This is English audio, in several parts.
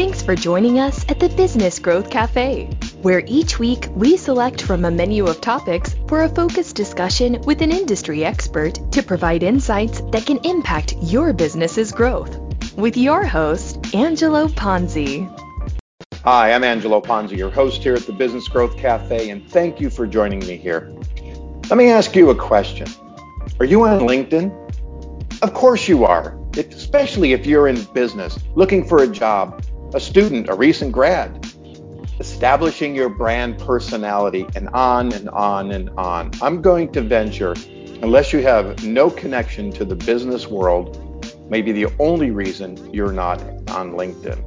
Thanks for joining us at the Business Growth Cafe, where each week we select from a menu of topics for a focused discussion with an industry expert to provide insights that can impact your business's growth. With your host, Angelo Ponzi. Hi, I'm Angelo Ponzi, your host here at the Business Growth Cafe, and thank you for joining me here. Let me ask you a question. Are you on LinkedIn? Of course you are, especially if you're in business, looking for a job, a student, a recent grad, establishing your brand personality, and on and on and on. I'm going to venture, unless you have no connection to the business world, maybe the only reason you're not on LinkedIn.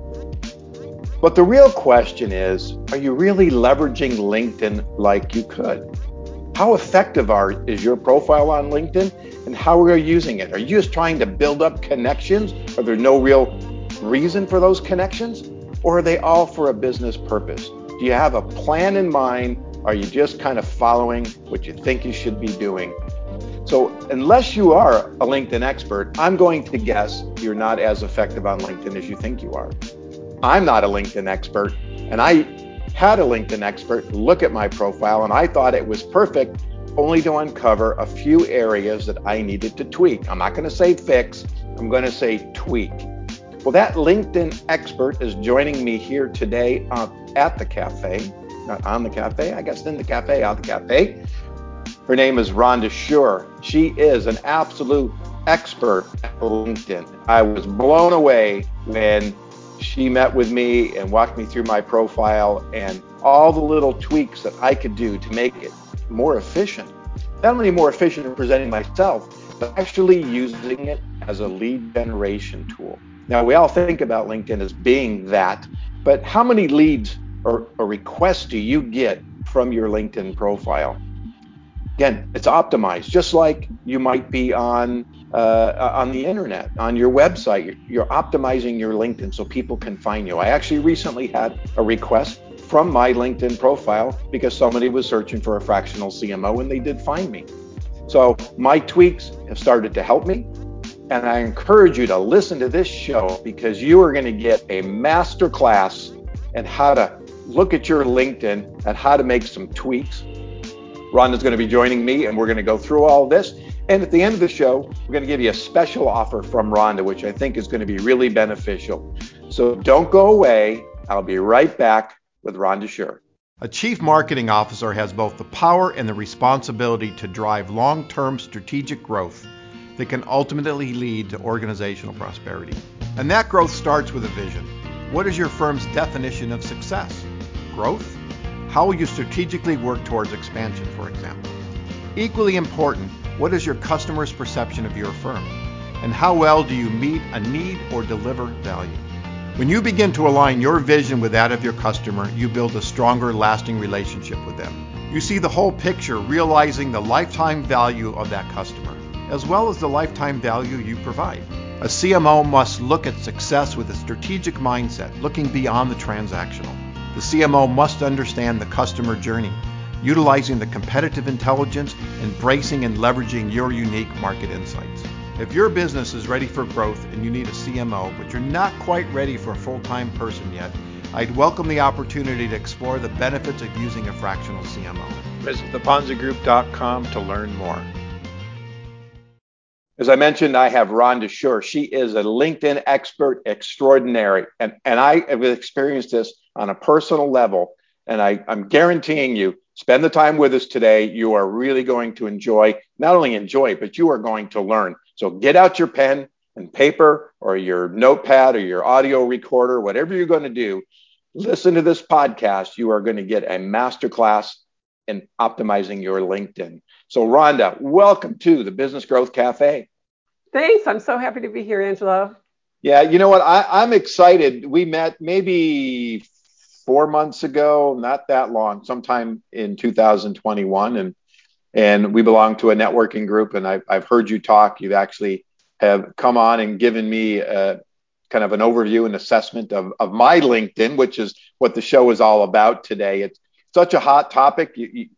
But the real question is are you really leveraging LinkedIn like you could? How effective are, is your profile on LinkedIn and how are you using it? Are you just trying to build up connections? Are there no real reason for those connections? Or are they all for a business purpose? Do you have a plan in mind? Are you just kind of following what you think you should be doing? So, unless you are a LinkedIn expert, I'm going to guess you're not as effective on LinkedIn as you think you are. I'm not a LinkedIn expert, and I had a LinkedIn expert look at my profile, and I thought it was perfect, only to uncover a few areas that I needed to tweak. I'm not going to say fix, I'm going to say tweak. Well, that LinkedIn expert is joining me here today uh, at the cafe, not on the cafe, I guess in the cafe, out the cafe. Her name is Rhonda Sher. She is an absolute expert at LinkedIn. I was blown away when she met with me and walked me through my profile and all the little tweaks that I could do to make it more efficient. Not only more efficient in presenting myself, but actually using it as a lead generation tool. Now, we all think about LinkedIn as being that, but how many leads or, or requests do you get from your LinkedIn profile? Again, it's optimized, just like you might be on uh, on the internet, on your website. You're, you're optimizing your LinkedIn so people can find you. I actually recently had a request from my LinkedIn profile because somebody was searching for a fractional CMO and they did find me. So my tweaks have started to help me. And I encourage you to listen to this show because you are going to get a master class in how to look at your LinkedIn and how to make some tweaks Rhonda's going to be joining me, and we're going to go through all this. And at the end of the show, we're going to give you a special offer from Rhonda, which I think is going to be really beneficial. So don't go away. I'll be right back with Rhonda Sher. A chief marketing officer has both the power and the responsibility to drive long term strategic growth that can ultimately lead to organizational prosperity. And that growth starts with a vision. What is your firm's definition of success? Growth? How will you strategically work towards expansion, for example? Equally important, what is your customer's perception of your firm? And how well do you meet a need or deliver value? When you begin to align your vision with that of your customer, you build a stronger, lasting relationship with them. You see the whole picture, realizing the lifetime value of that customer, as well as the lifetime value you provide. A CMO must look at success with a strategic mindset, looking beyond the transactional. The CMO must understand the customer journey, utilizing the competitive intelligence, embracing and leveraging your unique market insights. If your business is ready for growth and you need a CMO, but you're not quite ready for a full time person yet, I'd welcome the opportunity to explore the benefits of using a fractional CMO. Visit theponzigroup.com to learn more. As I mentioned, I have Rhonda Sher. She is a LinkedIn expert extraordinary. And, and I have experienced this on a personal level. And I, I'm guaranteeing you, spend the time with us today. You are really going to enjoy, not only enjoy, but you are going to learn. So get out your pen and paper or your notepad or your audio recorder, whatever you're going to do. Listen to this podcast. You are going to get a masterclass in optimizing your LinkedIn. So, Rhonda, welcome to the Business Growth Cafe. Thanks. I'm so happy to be here, Angelo. Yeah, you know what? I, am excited. We met maybe four months ago, not that long, sometime in 2021, and and we belong to a networking group. And I've I've heard you talk. You've actually have come on and given me a, kind of an overview and assessment of of my LinkedIn, which is what the show is all about today. It's such a hot topic. You, you,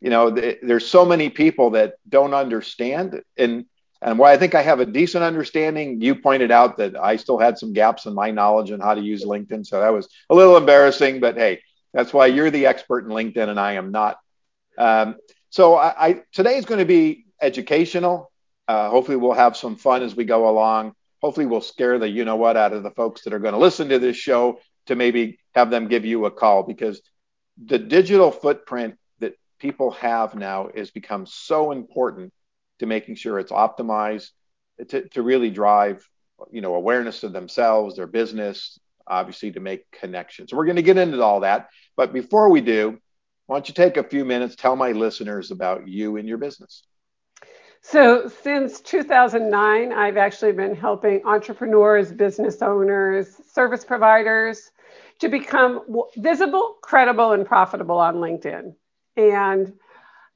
you know, th- there's so many people that don't understand, and And why I think I have a decent understanding, you pointed out that I still had some gaps in my knowledge on how to use LinkedIn. So that was a little embarrassing, but hey, that's why you're the expert in LinkedIn and I am not. Um, so I, I today is going to be educational. Uh, hopefully, we'll have some fun as we go along. Hopefully, we'll scare the you know what out of the folks that are going to listen to this show to maybe have them give you a call because the digital footprint that people have now has become so important to making sure it's optimized to, to really drive you know awareness of themselves their business obviously to make connections. We're going to get into all that. But before we do why don't you take a few minutes tell my listeners about you and your business. So since 2009 i've actually been helping entrepreneurs business owners service providers to become visible credible and profitable on linkedin. And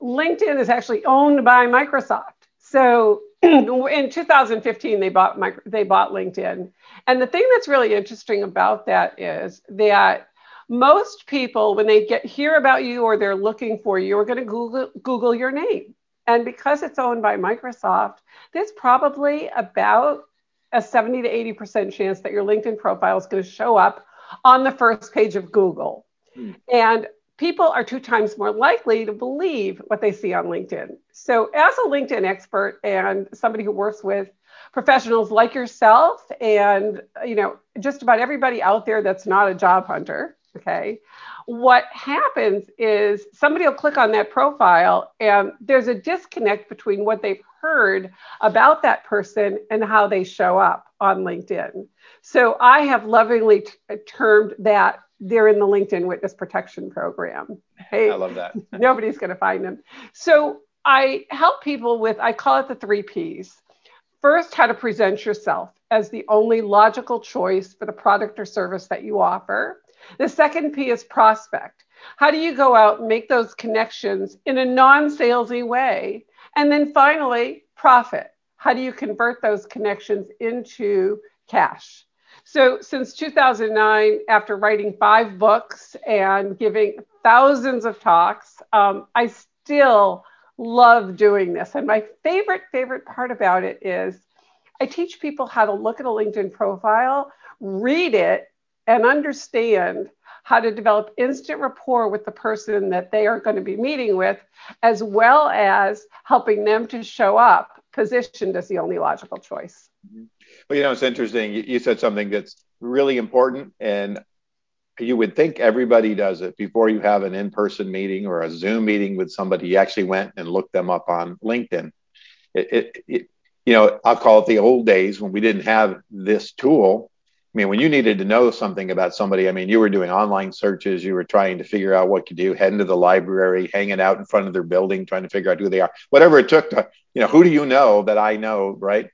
linkedin is actually owned by microsoft. So in 2015, they bought my, they bought LinkedIn, and the thing that's really interesting about that is that most people, when they get hear about you or they're looking for you, are going to Google Google your name, and because it's owned by Microsoft, there's probably about a 70 to 80 percent chance that your LinkedIn profile is going to show up on the first page of Google. Hmm. And people are two times more likely to believe what they see on LinkedIn. So, as a LinkedIn expert and somebody who works with professionals like yourself and you know just about everybody out there that's not a job hunter, okay? What happens is somebody will click on that profile and there's a disconnect between what they've heard about that person and how they show up on LinkedIn. So I have lovingly t- termed that they're in the LinkedIn Witness Protection Program. Hey, I love that. nobody's going to find them. So I help people with, I call it the three P's. First, how to present yourself as the only logical choice for the product or service that you offer. The second P is prospect. How do you go out and make those connections in a non salesy way? And then finally, profit. How do you convert those connections into cash? So, since 2009, after writing five books and giving thousands of talks, um, I still love doing this. And my favorite, favorite part about it is I teach people how to look at a LinkedIn profile, read it, and understand how to develop instant rapport with the person that they are going to be meeting with, as well as helping them to show up positioned as the only logical choice. Mm-hmm. Well, you know, it's interesting. You said something that's really important, and you would think everybody does it before you have an in-person meeting or a Zoom meeting with somebody. You actually went and looked them up on LinkedIn. It, it, it, you know, I'll call it the old days when we didn't have this tool. I mean, when you needed to know something about somebody, I mean, you were doing online searches, you were trying to figure out what to do, heading to the library, hanging out in front of their building, trying to figure out who they are, whatever it took to, you know, who do you know that I know, right?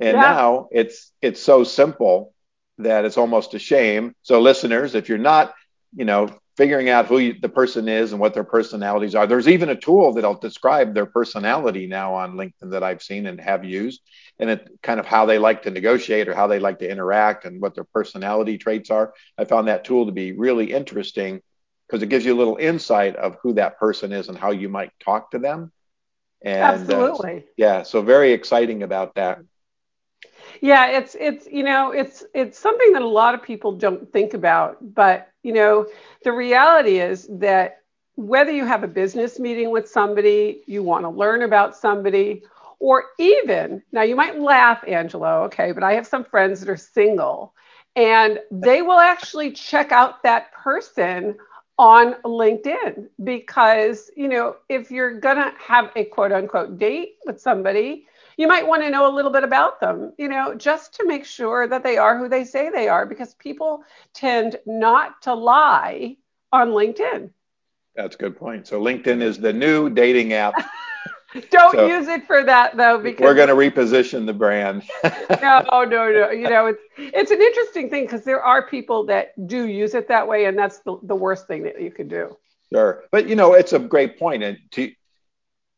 And yeah. now it's it's so simple that it's almost a shame. So listeners, if you're not, you know, figuring out who you, the person is and what their personalities are, there's even a tool that'll describe their personality now on LinkedIn that I've seen and have used, and it kind of how they like to negotiate or how they like to interact and what their personality traits are. I found that tool to be really interesting because it gives you a little insight of who that person is and how you might talk to them. And, Absolutely. Uh, yeah, so very exciting about that. Yeah, it's it's you know it's it's something that a lot of people don't think about, but you know the reality is that whether you have a business meeting with somebody, you want to learn about somebody, or even now you might laugh, Angelo, okay, but I have some friends that are single, and they will actually check out that person on LinkedIn because you know if you're gonna have a quote unquote date with somebody you might want to know a little bit about them, you know, just to make sure that they are who they say they are, because people tend not to lie on LinkedIn. That's a good point. So LinkedIn is the new dating app. Don't so use it for that though, because we're going to reposition the brand. no, no, no. You know, it's it's an interesting thing because there are people that do use it that way, and that's the, the worst thing that you could do. Sure, but you know, it's a great point, and to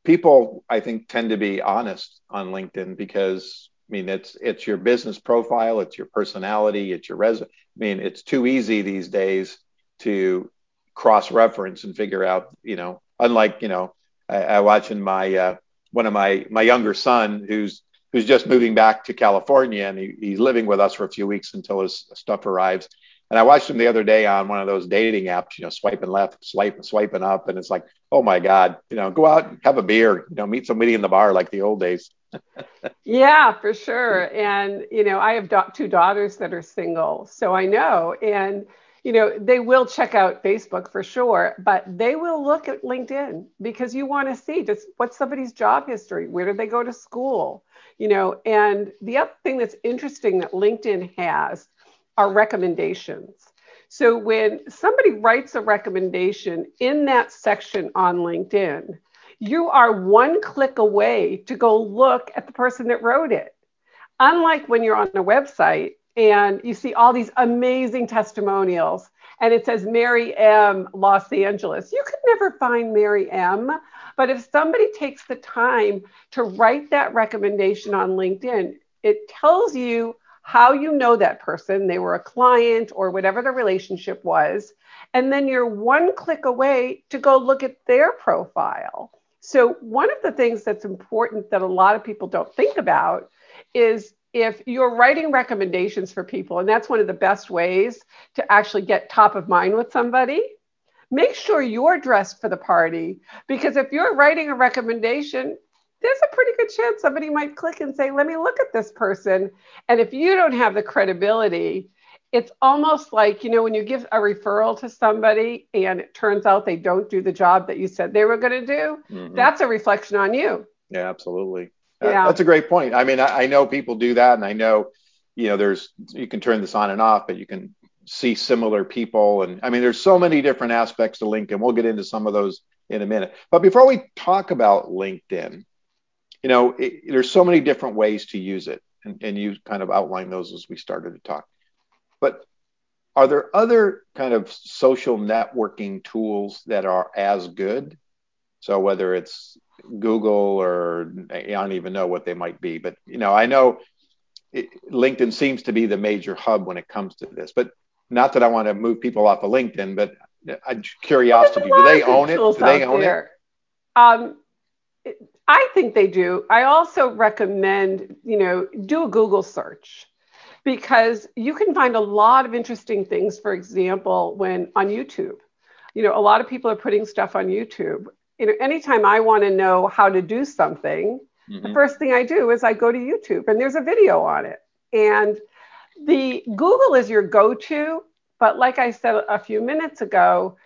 people I think tend to be honest on LinkedIn because I mean it's it's your business profile, it's your personality, it's your resume. I mean it's too easy these days to cross reference and figure out you know unlike you know I, I watching my uh, one of my my younger son who's who's just moving back to California and he, he's living with us for a few weeks until his stuff arrives. And I watched him the other day on one of those dating apps, you know, swiping left, swiping, swiping up, and it's like, oh my God, you know, go out, have a beer, you know, meet somebody in the bar like the old days. yeah, for sure. And you know, I have do- two daughters that are single, so I know. And you know, they will check out Facebook for sure, but they will look at LinkedIn because you want to see just what's somebody's job history, where did they go to school, you know. And the other thing that's interesting that LinkedIn has are recommendations. So when somebody writes a recommendation in that section on LinkedIn, you are one click away to go look at the person that wrote it. Unlike when you're on a website and you see all these amazing testimonials and it says Mary M. Los Angeles. You could never find Mary M. But if somebody takes the time to write that recommendation on LinkedIn, it tells you how you know that person. They were a client or whatever the relationship was. And then you're one click away to go look at their profile. So, one of the things that's important that a lot of people don't think about is if you're writing recommendations for people, and that's one of the best ways to actually get top of mind with somebody, make sure you're dressed for the party. Because if you're writing a recommendation, there's a pretty good chance somebody might click and say, let me look at this person. And if you don't have the credibility, it's almost like, you know, when you give a referral to somebody and it turns out they don't do the job that you said they were going to do, mm-hmm. that's a reflection on you. Yeah, absolutely. Yeah. That's a great point. I mean, I, I know people do that, and I know, you know, there's you can turn this on and off, but you can see similar people, and I mean, there's so many different aspects to LinkedIn. We'll get into some of those in a minute. But before we talk about LinkedIn, you know, it, there's so many different ways to use it, and, and you kind of outlined those as we started to talk. But are there other kind of social networking tools that are as good? So whether it's Google or I don't even know what they might be. But you know, I know it, LinkedIn seems to be the major hub when it comes to this. But not that I want to move people off of LinkedIn, but uh, curiosity: do they own it? Do they own there. it? Um, I think they do. I also recommend, you know, do a Google search because you can find a lot of interesting things. For example, when on YouTube, you know, a lot of people are putting stuff on YouTube you know, anytime I want to know how to do something, mm-hmm. the first thing I do is I go to YouTube and there's a video on it. And the Google is your go to, but like I said a few minutes ago,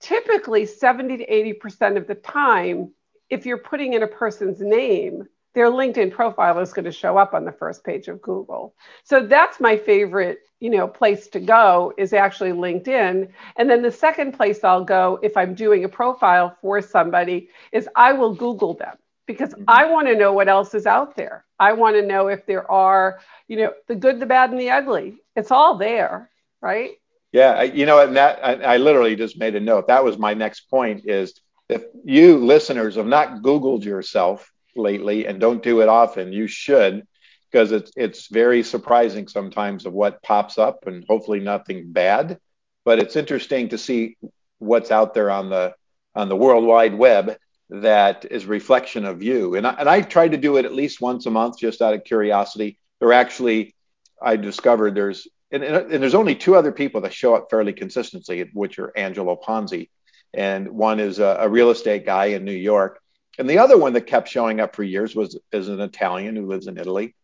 typically 70 to 80% of the time, if you're putting in a person's name, their LinkedIn profile is going to show up on the first page of Google. So that's my favorite, you know, place to go is actually LinkedIn. And then the second place I'll go if I'm doing a profile for somebody is I will Google them because mm-hmm. I want to know what else is out there. I want to know if there are, you know, the good, the bad, and the ugly. It's all there, right? Yeah, you know, and that I, I literally just made a note. That was my next point is if you listeners have not Googled yourself lately and don't do it often, you should because it's it's very surprising sometimes of what pops up and hopefully nothing bad. But it's interesting to see what's out there on the on the World Wide Web that is reflection of you. And I, and I try to do it at least once a month just out of curiosity. There actually I discovered there's and, and there's only two other people that show up fairly consistently, which are Angelo Ponzi, and one is a, a real estate guy in New York, and the other one that kept showing up for years was is an Italian who lives in Italy.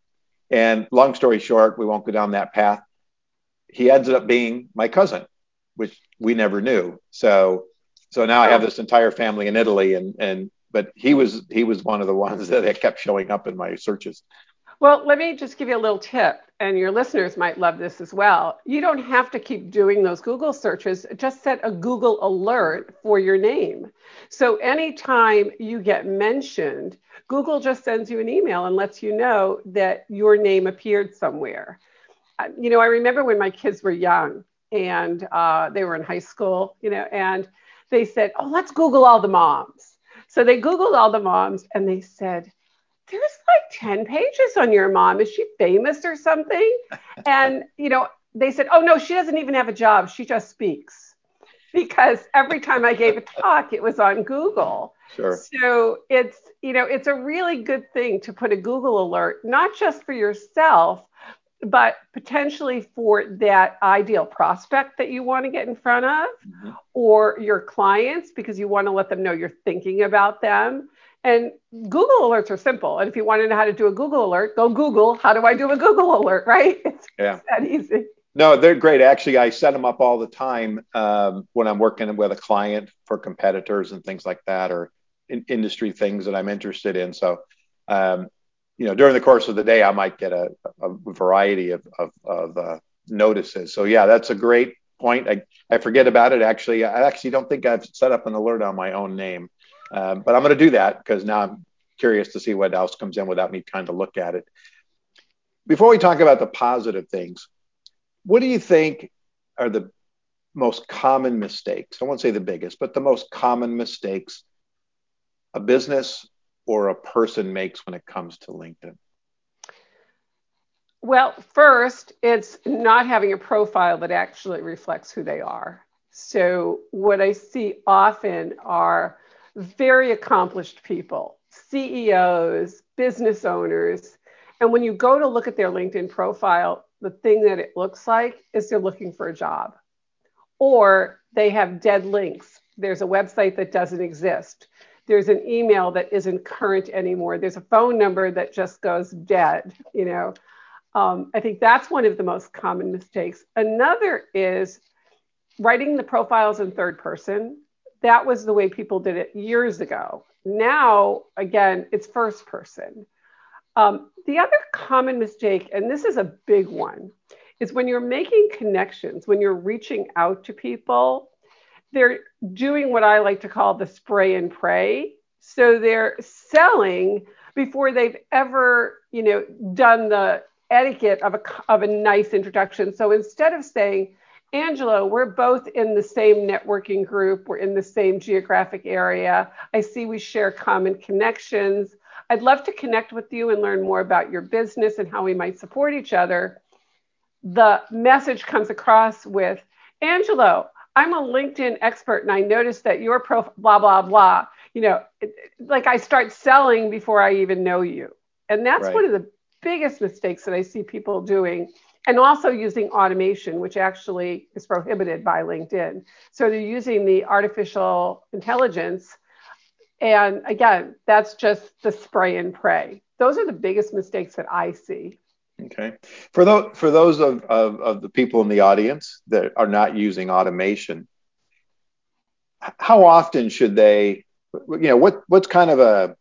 And long story short, we won't go down that path. He ended up being my cousin, which we never knew. So so now I have this entire family in Italy and and but he was he was one of the ones that kept showing up in my searches. Well, let me just give you a little tip, and your listeners might love this as well. You don't have to keep doing those Google searches, just set a Google alert for your name. So anytime you get mentioned, Google just sends you an email and lets you know that your name appeared somewhere. You know, I remember when my kids were young and uh, they were in high school, you know, and they said, Oh, let's Google all the moms. So they Googled all the moms and they said, there's like 10 pages on your mom. Is she famous or something? and, you know, they said, oh, no, she doesn't even have a job. She just speaks. because every time I gave a talk, it was on Google. Sure. So it's, you know, it's a really good thing to put a Google alert, not just for yourself, but potentially for that ideal prospect that you want to get in front of mm-hmm. or your clients because you want to let them know you're thinking about them. And Google alerts are simple. And if you want to know how to do a Google alert, go Google, how do I do a Google alert, right? It's yeah. that easy. No, they're great. Actually, I set them up all the time um, when I'm working with a client for competitors and things like that, or in industry things that I'm interested in. So, um, you know, during the course of the day, I might get a, a variety of, of, of uh, notices. So, yeah, that's a great point. I, I forget about it. Actually, I actually don't think I've set up an alert on my own name, um, but I'm going to do that because now I'm curious to see what else comes in without me trying to look at it. Before we talk about the positive things, what do you think are the most common mistakes? I won't say the biggest, but the most common mistakes a business or a person makes when it comes to LinkedIn? Well, first, it's not having a profile that actually reflects who they are. So, what I see often are very accomplished people, CEOs, business owners. And when you go to look at their LinkedIn profile, the thing that it looks like is they're looking for a job or they have dead links. There's a website that doesn't exist. There's an email that isn't current anymore. There's a phone number that just goes dead, you know. Um, I think that's one of the most common mistakes. Another is writing the profiles in third person. That was the way people did it years ago. Now, again, it's first person. Um, the other common mistake, and this is a big one, is when you're making connections, when you're reaching out to people, they're doing what I like to call the spray and pray. So they're selling before they've ever, you know, done the etiquette of a of a nice introduction. So instead of saying, Angelo, we're both in the same networking group, we're in the same geographic area. I see we share common connections. I'd love to connect with you and learn more about your business and how we might support each other. The message comes across with Angelo, I'm a LinkedIn expert and I noticed that your profile, blah, blah, blah. You know, it, like I start selling before I even know you. And that's right. one of the biggest mistakes that I see people doing. And also using automation, which actually is prohibited by LinkedIn. So they're using the artificial intelligence and again, that's just the spray and pray. Those are the biggest mistakes that I see. Okay. For those for those of, of, of the people in the audience that are not using automation, how often should they you know what what's kind of a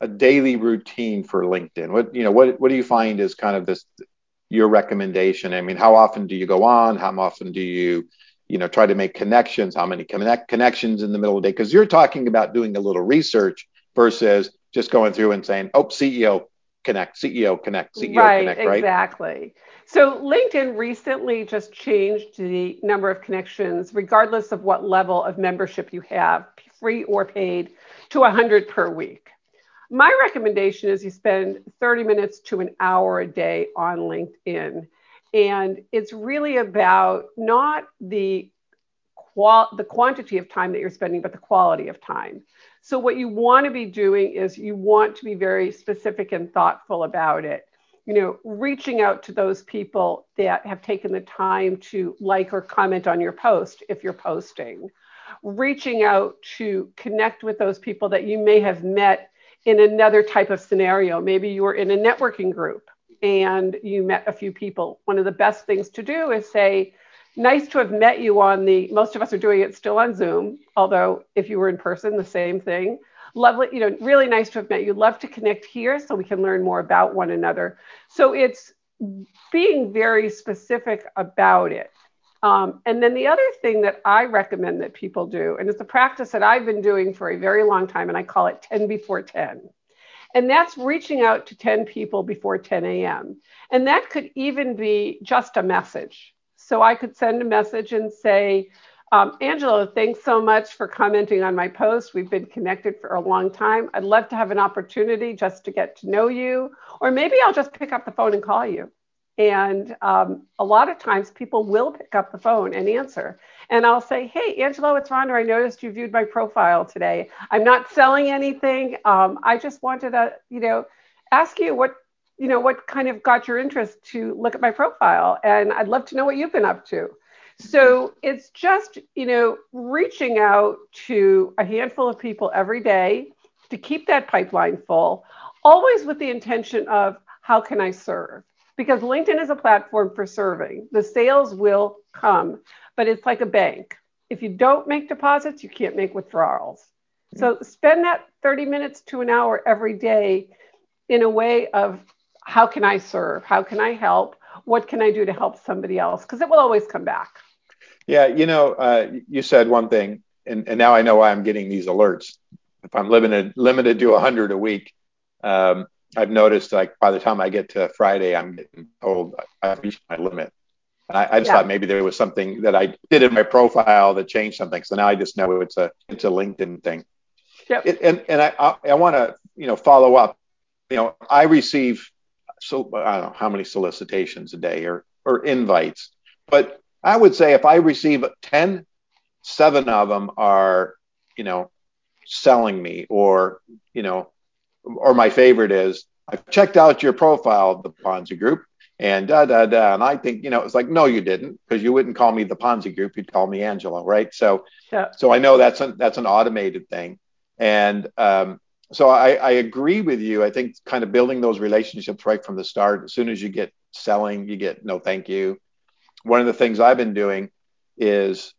a daily routine for LinkedIn? What you know what what do you find is kind of this your recommendation? I mean, how often do you go on? How often do you you know try to make connections? How many connect connections in the middle of the day? Because you're talking about doing a little research versus just going through and saying oh ceo connect ceo connect ceo right, connect right? exactly. So linkedin recently just changed the number of connections regardless of what level of membership you have free or paid to 100 per week my recommendation is you spend 30 minutes to an hour a day on linkedin and it's really about not the qual the quantity of time that you're spending, but the quality of time. So what you want to be doing is you want to be very specific and thoughtful about it. You know, reaching out to those people that have taken the time to like or comment on your post if you're posting. Reaching out to connect with those people that you may have met in another type of scenario. Maybe you were in a networking group and you met a few people, one of the best things to do is say, nice to have met you on the, most of us are doing it still on Zoom, although if you were in person, the same thing. Lovely, you know, really nice to have met you. Love to connect here so we can learn more about one another. So it's being very specific about it. Um, and then the other thing that I recommend that people do, and it's a practice that I've been doing for a very long time, and I call it 10 before 10. And that's reaching out to 10 people before 10 a.m. And that could even be just a message. So I could send a message and say, um, Angelo, thanks so much for commenting on my post. We've been connected for a long time. I'd love to have an opportunity just to get to know you. Or maybe I'll just pick up the phone and call you. And um, a lot of times people will pick up the phone and answer. And I'll say, Hey, Angelo, it's Rhonda. I noticed you viewed my profile today. I'm not selling anything. Um, I just wanted to, you know, ask you what, you know, what kind of got your interest to look at my profile. And I'd love to know what you've been up to. So it's just, you know, reaching out to a handful of people every day to keep that pipeline full, always with the intention of how can I serve? Because LinkedIn is a platform for serving. The sales will come, but it's like a bank. If you don't make deposits, you can't make withdrawals. So spend that 30 minutes to an hour every day in a way of how can I serve? How can I help? What can I do to help somebody else? Because it will always come back. Yeah, you know, uh, you said one thing, and, and now I know why I'm getting these alerts. If I'm limited limited to 100 a week, um, I've noticed like by the time I get to Friday, I'm getting told I've reached my limit. And I, I just yeah. thought maybe there was something that I did in my profile that changed something. So now I just know it's a it's a LinkedIn thing. Yep. It, and and I I, I want to you know follow up. You know I receive so I don't know how many solicitations a day or or invites, but I would say if I receive 10, seven of them are you know selling me or you know or my favorite is I've checked out your profile, of the Ponzi Group, and da da da. And I think you know it's like no, you didn't, because you wouldn't call me the Ponzi Group, you'd call me Angelo, right? So yeah. so I know that's an that's an automated thing, and um, so I, I agree with you. I think kind of building those relationships right from the start. As soon as you get selling, you get no thank you. One of the things I've been doing is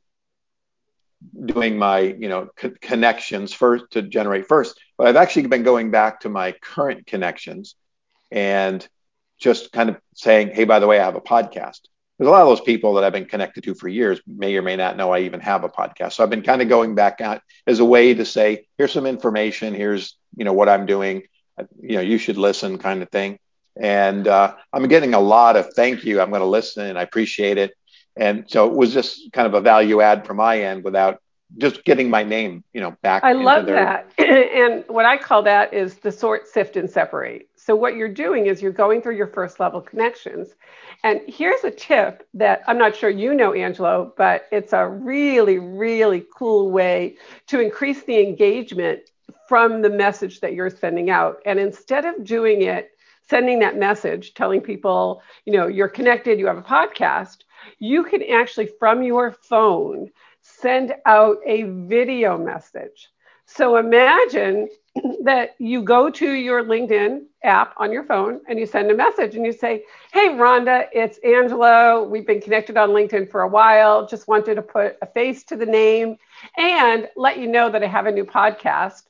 doing my you know co- connections first to generate first. But i've actually been going back to my current connections and just kind of saying hey by the way i have a podcast. There's a lot of those people that i've been connected to for years may or may not know i even have a podcast. So i've been kind of going back out as a way to say here's some information. Here's you know what i'm doing. You know you should listen kind of thing. And uh, i'm getting a lot of thank you. I'm going to listen and i appreciate it and so it was just kind of a value add from my end without just getting my name, you know, back. I love their... that. and what I call that is the sort, sift, and separate. So what you're doing is you're going through your first level connections. And here's a tip that I'm not sure you know, Angelo, but it's a really, really cool way to increase the engagement from the message that you're sending out. And instead of doing it, sending that message, telling people, you know, you're connected, you have a podcast, you can actually, from your phone, send out a video message. So imagine that you go to your LinkedIn app on your phone and you send a message and you say, Hey, Rhonda, it's Angelo. We've been connected on LinkedIn for a while. Just wanted to put a face to the name and let you know that I have a new podcast.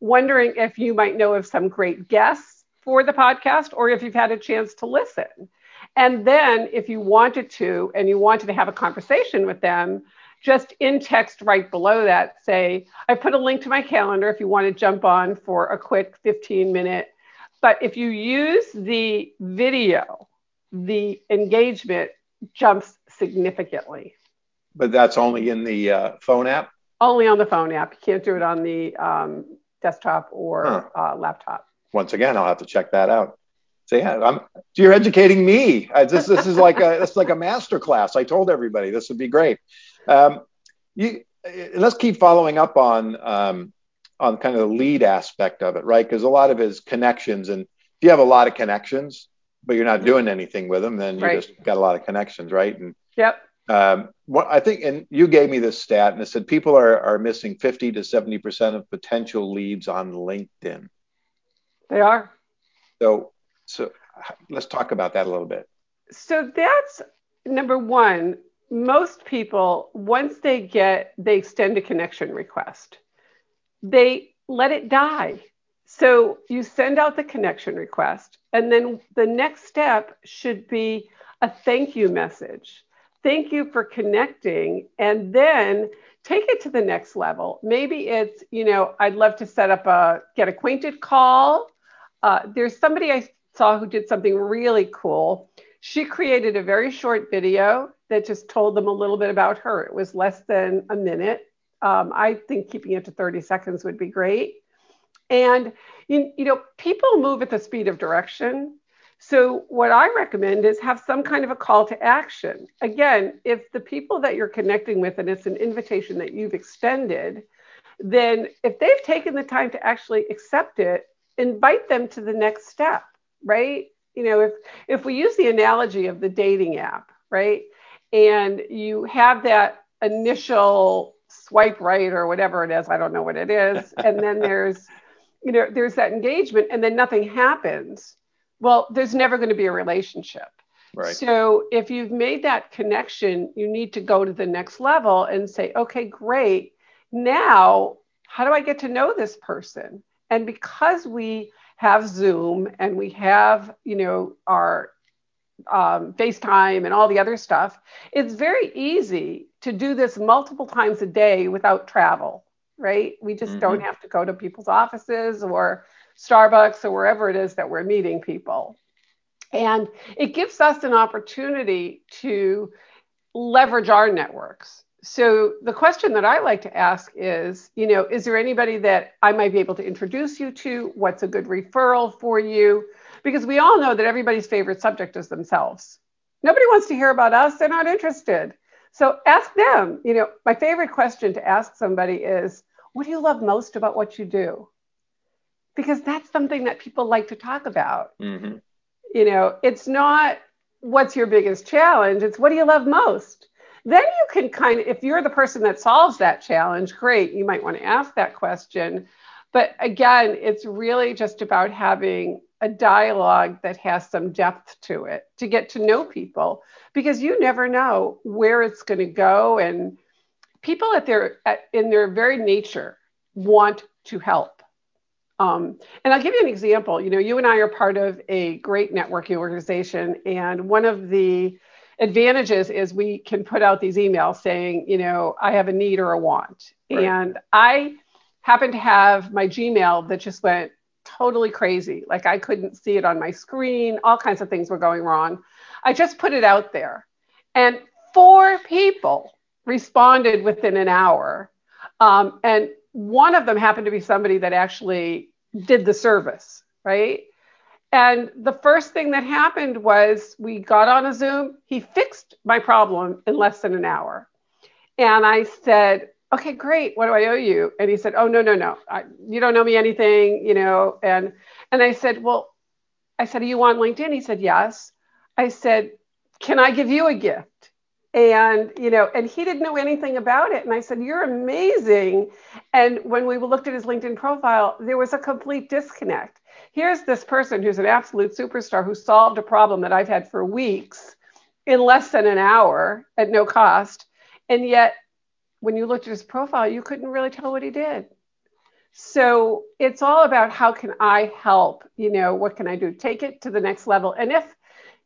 Wondering if you might know of some great guests for the podcast or if you've had a chance to listen. And then if you wanted to and you wanted to have a conversation with them, just in text right below that, say, I put a link to my calendar if you want to jump on for a quick 15 minute. But if you use the video, the engagement jumps significantly. But that's only in the uh, phone app? Only on the phone app. You can't do it on the um, desktop or huh. uh, laptop. Once again, I'll have to check that out. So yeah, I'm, you're educating me. this this is like a is like a master class. I told everybody this would be great. Um, you, let's keep following up on um, on kind of the lead aspect of it, right? Because a lot of his connections, and if you have a lot of connections, but you're not doing anything with them, then you right. just got a lot of connections, right? And yep. Um, what I think, and you gave me this stat, and it said people are are missing 50 to 70 percent of potential leads on LinkedIn. They are. So, so let's talk about that a little bit. So that's number one most people, once they get, they extend a connection request, they let it die. So you send out the connection request, and then the next step should be a thank you message. Thank you for connecting, and then take it to the next level. Maybe it's, you know, I'd love to set up a get acquainted call. Uh, there's somebody I saw who did something really cool. She created a very short video that just told them a little bit about her. It was less than a minute. Um, I think keeping it to 30 seconds would be great. And you, you know, people move at the speed of direction. So, what I recommend is have some kind of a call to action. Again, if the people that you're connecting with and it's an invitation that you've extended, then if they've taken the time to actually accept it, invite them to the next step, right? You know, if if we use the analogy of the dating app, right? And you have that initial swipe right or whatever it is, I don't know what it is, and then there's you know, there's that engagement and then nothing happens. Well, there's never going to be a relationship. Right. So if you've made that connection, you need to go to the next level and say, okay, great now how do I get to know this person? And because we have Zoom and we have, you know, our um, FaceTime and all the other stuff, it's very easy to do this multiple times a day without travel, right? We just mm-hmm. don't have to go to people's offices or Starbucks or wherever it is that we're meeting people. And it gives us an opportunity to leverage our networks so the question that I like to ask is, you know, is there anybody that I might be able to introduce you to? What's a good referral for you? Because we all know that everybody's favorite subject is themselves. Nobody wants to hear about us, they're not interested. So ask them, you know, my favorite question to ask somebody is, what do you love most about what you do? Because that's something that people like to talk about. Mm-hmm. You know, it's not what's your biggest challenge, it's what do you love most? Then you can kind of, if you're the person that solves that challenge, great, you might want to ask that question. But again, it's really just about having a dialogue that has some depth to it to get to know people because you never know where it's going to go. And people at their, at, in their very nature want to help. Um, and I'll give you an example. You know, you and I are part of a great networking organization, and one of the advantages is we can put out these emails saying, you know, I have a need or a want. Right. And I happen to have my Gmail that just went totally crazy. Like I couldn't see it on my screen, all kinds of things were going wrong. I just put it out there. And four people responded within an hour. Um, and one of them happened to be somebody that actually did the service, right? And the first thing that happened was we got on a Zoom. He fixed my problem in less than an hour. And I said, okay, great. What do I owe you? And he said, oh, no, no, no. I, you don't owe me anything, you know. And, and I said, well, I said, are you on LinkedIn? He said, yes. I said, can I give you a gift? And, you know, and he didn't know anything about it. And I said, you're amazing. And when we looked at his LinkedIn profile, there was a complete disconnect here's this person who's an absolute superstar who solved a problem that I've had for weeks in less than an hour at no cost. And yet, when you looked at his profile, you couldn't really tell what he did. So it's all about how can I help? You know, what can I do? Take it to the next level. And if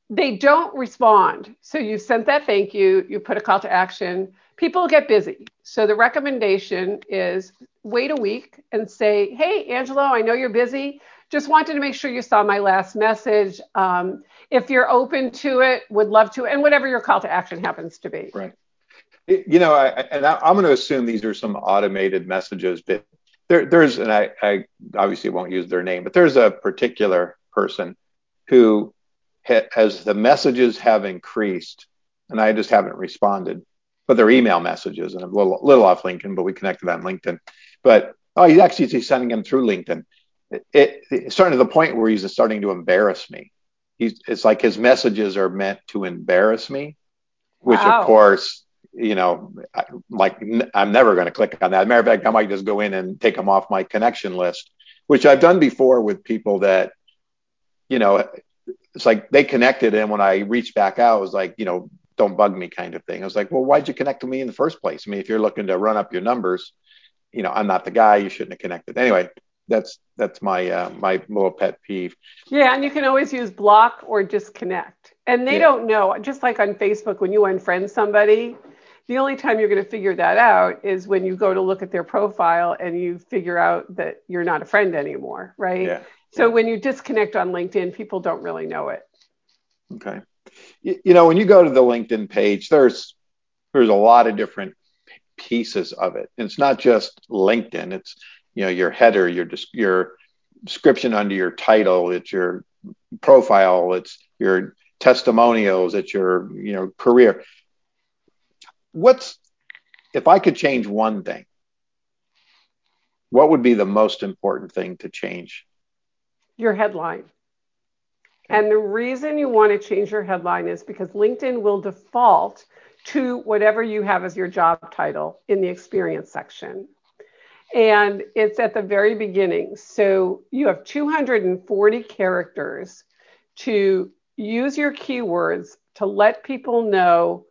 they don't respond, so you sent that thank you, you put a call to action, people get busy. So the recommendation is wait a week and say, hey, Angelo, I know you're busy just wanted to make sure you saw my last message. Um, if you're open to it, would love to, and whatever your call to action happens to be. Right. You know, I, and I, am going to assume these are some automated messages, but there, there's, and I, I obviously won't use their name, but there's a particular person who, ha, as the messages have increased, and I just haven't responded, but they're email messages, and I'm a little, little off LinkedIn, but we connected on LinkedIn. But oh, he's actually he's sending them through LinkedIn it, it's starting to the point where he's starting to embarrass me. He's it's like his messages are meant to embarrass me, which wow. of course, you know, I, like I'm never going to click on that. Matter of fact, I might just go in and take them off my connection list, which I've done before with people that, you know, it's like they connected, and when I reached back out, it was like, you know, don't bug me kind of thing. I was like, well, why'd you connect to me in the first place? I mean, if you're looking to run up your numbers, you know, I'm not the guy. You shouldn't have connected. Anyway, that's that's my uh, my little pet peeve. Yeah, and you can always use block or disconnect. And they yeah. don't know. Just like on Facebook, when you unfriend somebody, the only time you're going to figure that out is when you go to look at their profile and you figure out that you're not a friend anymore, right? Yeah. So when you disconnect on LinkedIn, people don't really know it. Okay. You, you know, when you go to the LinkedIn page, there's there's a lot of different pieces of it. And it's not just LinkedIn. It's you know your header, your your description under your title, it's your profile, it's your testimonials, it's your you know career. What's if I could change one thing, what would be the most important thing to change? Your headline. And the reason you want to change your headline is because LinkedIn will default to whatever you have as your job title in the experience section. And it's at the very beginning. So you have 240 characters to use your keywords to let people know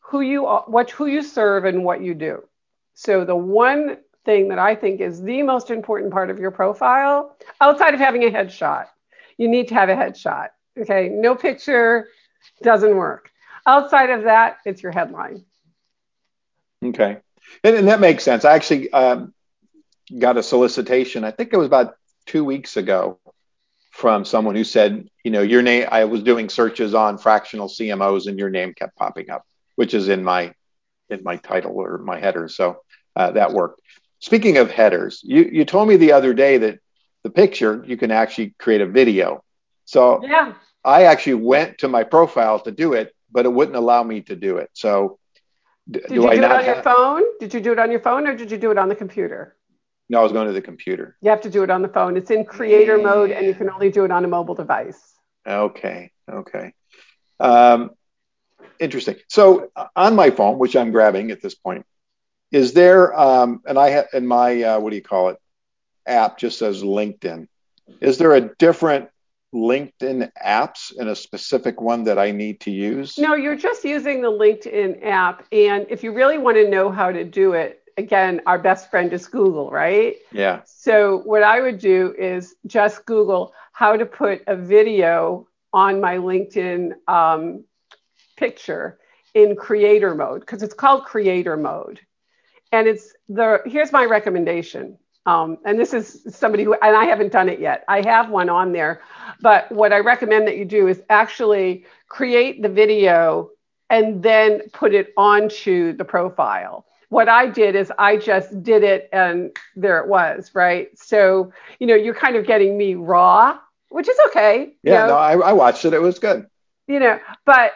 who you are, what who you serve and what you do. So the one thing that I think is the most important part of your profile, outside of having a headshot, you need to have a headshot. Okay, no picture doesn't work. Outside of that, it's your headline. Okay, and, and that makes sense. I actually um, got a solicitation. I think it was about two weeks ago from someone who said, you know, your name. I was doing searches on fractional CMOs, and your name kept popping up, which is in my in my title or my header. So uh, that worked. Speaking of headers, you, you told me the other day that the picture you can actually create a video. So yeah. I actually went to my profile to do it, but it wouldn't allow me to do it. So did do you I do it on have... your phone? Did you do it on your phone or did you do it on the computer? No, I was going to the computer. You have to do it on the phone. It's in creator mode and you can only do it on a mobile device. Okay. Okay. Um, interesting. So on my phone, which I'm grabbing at this point, is there, um, and I have in my, uh, what do you call it, app just says LinkedIn. Is there a different LinkedIn apps and a specific one that I need to use? No, you're just using the LinkedIn app. And if you really want to know how to do it, again, our best friend is Google, right? Yeah. So what I would do is just Google how to put a video on my LinkedIn um, picture in creator mode because it's called creator mode. And it's the here's my recommendation. Um, and this is somebody who and i haven't done it yet. I have one on there. But what i recommend that you do is actually create the video and then put it onto the profile what i did is i just did it and there it was right so you know you're kind of getting me raw which is okay yeah you know? no I, I watched it it was good you know but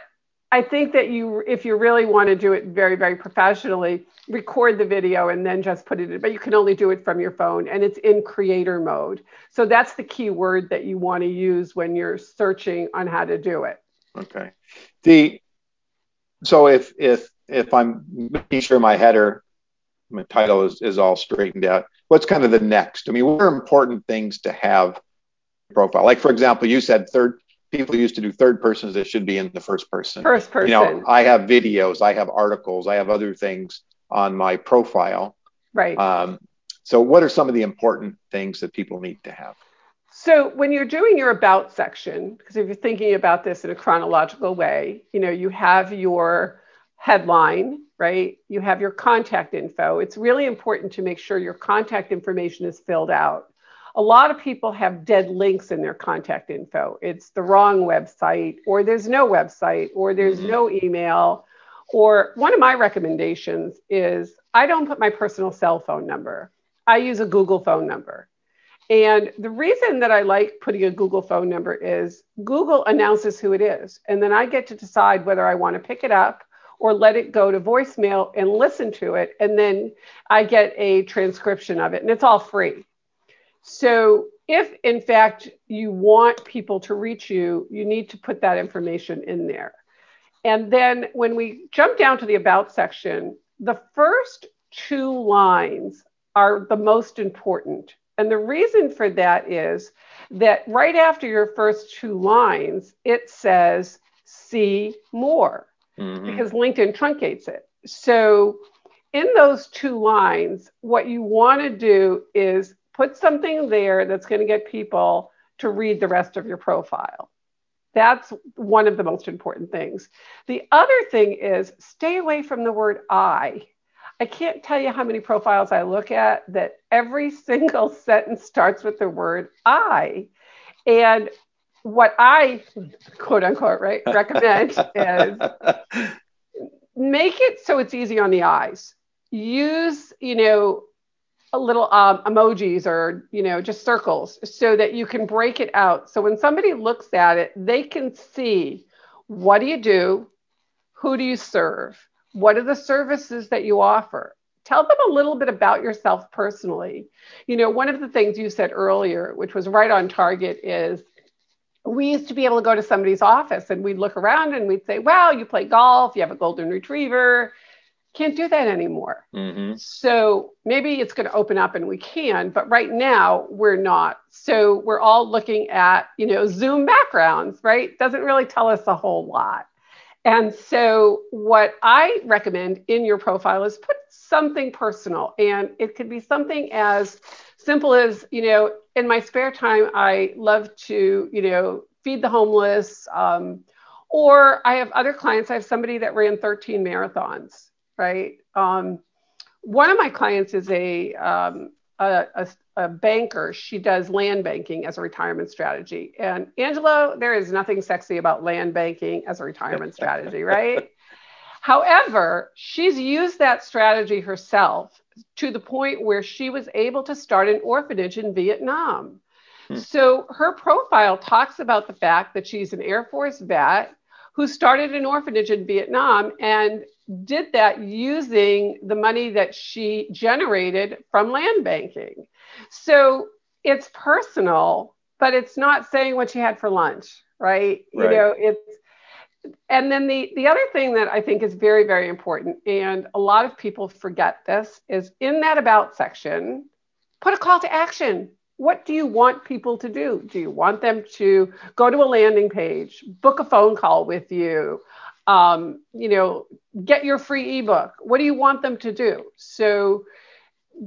I think that you, if you really want to do it very, very professionally, record the video and then just put it in. But you can only do it from your phone, and it's in creator mode. So that's the key word that you want to use when you're searching on how to do it. Okay. The so if if if I'm making sure my header, my title is is all straightened out, what's kind of the next? I mean, what are important things to have profile? Like for example, you said third people used to do third persons that should be in the first person. First person. You know, I have videos, I have articles, I have other things on my profile. Right. Um, so, what are some of the important things that people need to have? So, when you're doing your about section, because if you're thinking about this in a chronological way, you know, you have your headline, right? You have your contact info. It's really important to make sure your contact information is filled out a lot of people have dead links in their contact info. It's the wrong website, or there's no website, or there's mm-hmm. no email. Or one of my recommendations is I don't put my personal cell phone number, I use a Google phone number. And the reason that I like putting a Google phone number is Google announces who it is. And then I get to decide whether I want to pick it up or let it go to voicemail and listen to it. And then I get a transcription of it. And it's all free. So, if in fact you want people to reach you, you need to put that information in there. And then when we jump down to the About section, the first two lines are the most important. And the reason for that is that right after your first two lines, it says, see more, mm-hmm. because LinkedIn truncates it. So, in those two lines, what you want to do is put something there that's going to get people to read the rest of your profile. That's one of the most important things. The other thing is stay away from the word I. I can't tell you how many profiles I look at that every single sentence starts with the word I. And what I, quote unquote, right, recommend is make it so it's easy on the eyes. Use, you know, a little um, emojis or you know just circles so that you can break it out. So when somebody looks at it they can see what do you do? Who do you serve? What are the services that you offer? Tell them a little bit about yourself personally. You know one of the things you said earlier which was right on target is we used to be able to go to somebody's office and we'd look around and we'd say wow you play golf you have a golden retriever can't do that anymore. Mm-hmm. So maybe it's going to open up and we can, but right now we're not. So we're all looking at, you know, Zoom backgrounds, right? Doesn't really tell us a whole lot. And so what I recommend in your profile is put something personal and it could be something as simple as, you know, in my spare time, I love to, you know, feed the homeless. Um, or I have other clients. I have somebody that ran 13 marathons right? Um, one of my clients is a, um, a, a, a, banker. She does land banking as a retirement strategy. And Angelo, there is nothing sexy about land banking as a retirement strategy, right? However, she's used that strategy herself to the point where she was able to start an orphanage in Vietnam. Hmm. So her profile talks about the fact that she's an Air Force vet who started an orphanage in Vietnam and did that using the money that she generated from land banking. So it's personal, but it's not saying what she had for lunch, right? right. You know, it's and then the the other thing that I think is very very important and a lot of people forget this is in that about section put a call to action. What do you want people to do? Do you want them to go to a landing page, book a phone call with you, um, you know, get your free ebook. What do you want them to do? So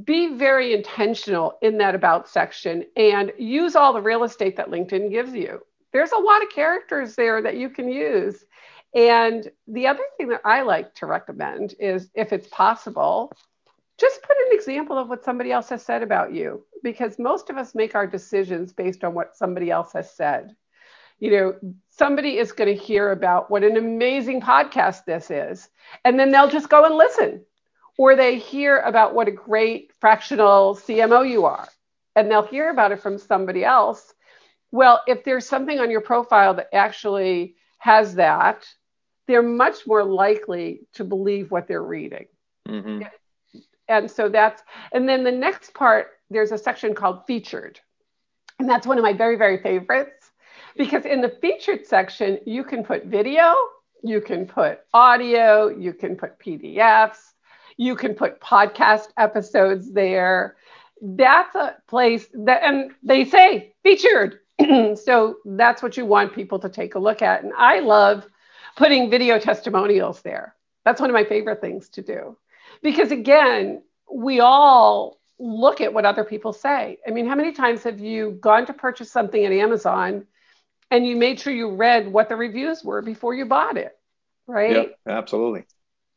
be very intentional in that about section and use all the real estate that LinkedIn gives you. There's a lot of characters there that you can use. And the other thing that I like to recommend is if it's possible, just put an example of what somebody else has said about you because most of us make our decisions based on what somebody else has said you know, somebody is going to hear about what an amazing podcast this is, and then they'll just go and listen. Or they hear about what a great fractional CMO you are, and they'll hear about it from somebody else. Well, if there's something on your profile that actually has that, they're much more likely to believe what they're reading. Mm-hmm. And so that's, and then the next part, there's a section called featured. And that's one of my very, very favorites because in the featured section, you can put video, you can put audio, you can put PDFs, you can put podcast episodes there. That's a place that, and they say featured. so that's what you want people to take a look at. And I love putting video testimonials there. That's one of my favorite things to do. Because again, we all look at what other people say. I mean, how many times have you gone to purchase something at Amazon and you made sure you read what the reviews were before you bought it, right? Yep, absolutely.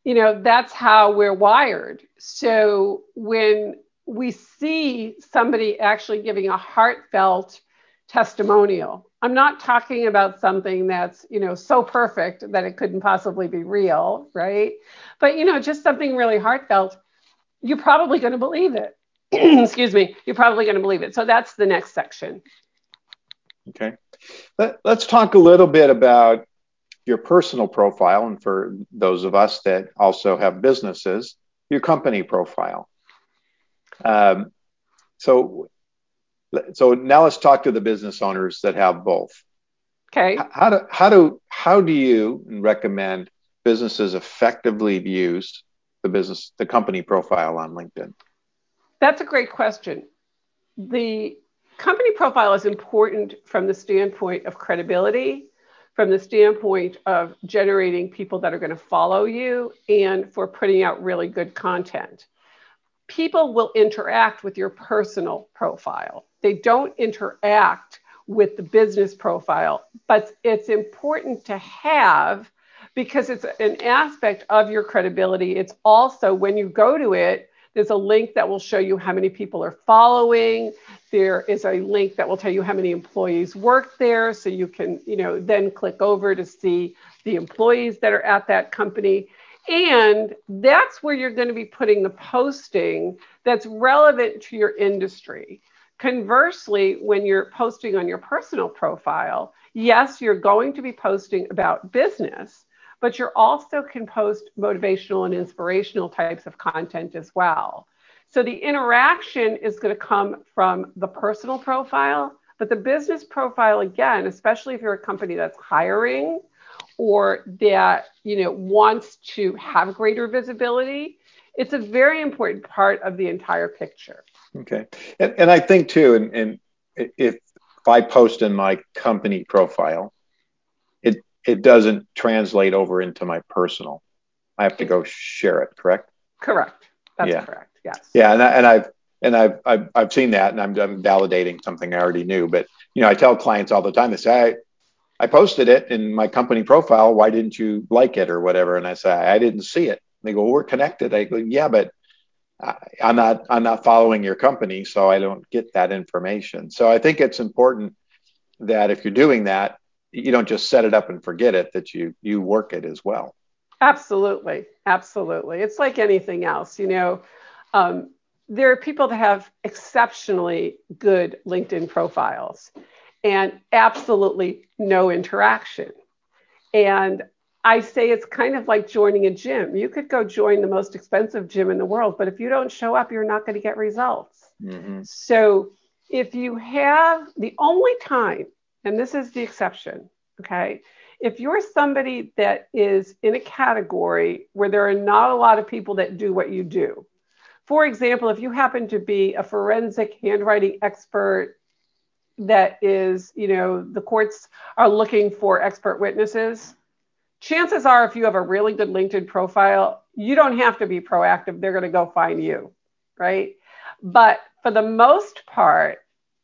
You know, that's how we're wired. So when we see somebody actually giving a heartfelt testimonial, I'm not talking about something that's, you know, so perfect that it couldn't possibly be real, right? But, you know, just something really heartfelt, you're probably going to believe it. Excuse me, you're probably going to believe it. So that's the next section. Okay. Let, us talk a little bit about your personal profile, and for those of us that also have businesses, your company profile. Um, so, so now let's talk to the business owners that have both. Okay. How do how do how do you recommend businesses effectively use the business the company profile on LinkedIn? That's a great question. The company profile is important from the standpoint of credibility, from the standpoint of generating people that are going to follow you, and for putting out really good content. People will interact with your personal profile. They don't interact with the business profile, but it's important to have because it's an aspect of your credibility. It's also when you go to it, there's a link that will show you how many people are following. There is a link that will tell you how many employees work there. So you can, you know, then click over to see the employees that are at that company. And that's where you're going to be putting the posting that's relevant to your industry. Conversely, when you're posting on your personal profile, yes, you're going to be posting about business, but you also can post motivational and inspirational types of content as well. So the interaction is going to come from the personal profile, but the business profile, again, especially if you're a company that's hiring or that you know wants to have greater visibility, it's a very important part of the entire picture. Okay. And, and I think too, and, and if, if I post in my company profile, it it doesn't translate over into my personal. I have to go share it, correct? Correct. That's yeah. correct. Yes. Yeah, and I, and I've and I've, I've I've seen that, and I'm, I'm validating something I already knew. But you know, I tell clients all the time. They say, I, I posted it in my company profile. Why didn't you like it or whatever? And I say, I didn't see it. And they go, well, we're connected. I go, yeah, but I'm not I'm not following your company, so I don't get that information. So I think it's important that if you're doing that, you don't just set it up and forget it, that you you work it as well. Absolutely, absolutely. It's like anything else, you know. Um, there are people that have exceptionally good LinkedIn profiles and absolutely no interaction. And I say it's kind of like joining a gym. You could go join the most expensive gym in the world, but if you don't show up, you're not going to get results. Mm-hmm. So if you have the only time, and this is the exception, okay, if you're somebody that is in a category where there are not a lot of people that do what you do, for example, if you happen to be a forensic handwriting expert that is, you know, the courts are looking for expert witnesses chances are if you have a really good LinkedIn profile, you don't have to be proactive. They're going to go find you, right? But for the most part,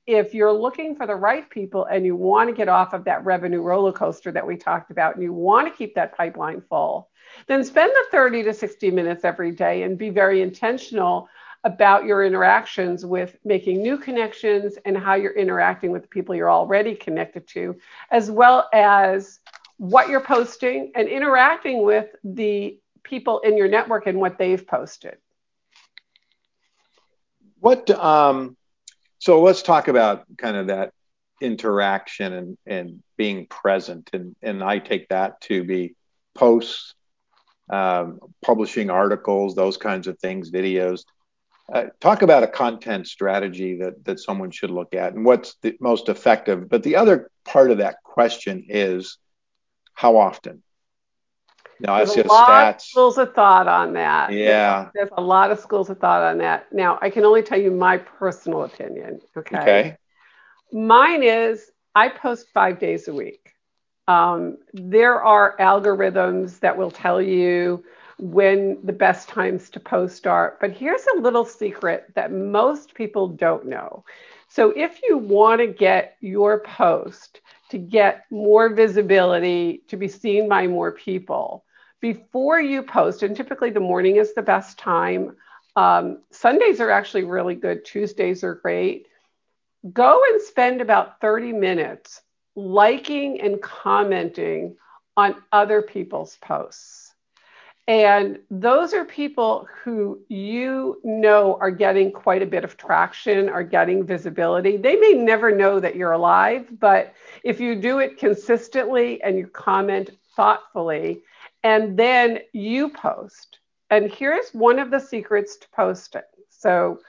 if you're looking for the right people and you want to get off of that revenue roller coaster that we talked about and you want to keep that pipeline full, then spend the 30 to 60 minutes every day and be very intentional about your interactions with making new connections and how you're interacting with the people you're already connected to, as well as what you're posting and interacting with the people in your network and what they've posted. What um, so let's talk about kind of that interaction and, and being present and, and I take that to be posts, um, publishing articles, those kinds of things, videos. Uh, talk about a content strategy that that someone should look at and what's the most effective. But the other part of that question is how often? Now, There's a lot stats. of schools of thought on that. Yeah. There's a lot of schools of thought on that. Now, I can only tell you my personal opinion. Okay. Okay. Mine is I post five days a week. Um, there are algorithms that will tell you when the best times to post are. But here's a little secret that most people don't know. So if you want to get your post to get more visibility, to be seen by more people. Before you post, and typically the morning is the best time. Um, Sundays are actually really good, Tuesdays are great. Go and spend about 30 minutes liking and commenting on other people's posts. And those are people who you know are getting quite a bit of traction, are getting visibility. They may never know that you're alive, but if you do it consistently and you comment thoughtfully, and then you post. And here's one of the secrets to posting. So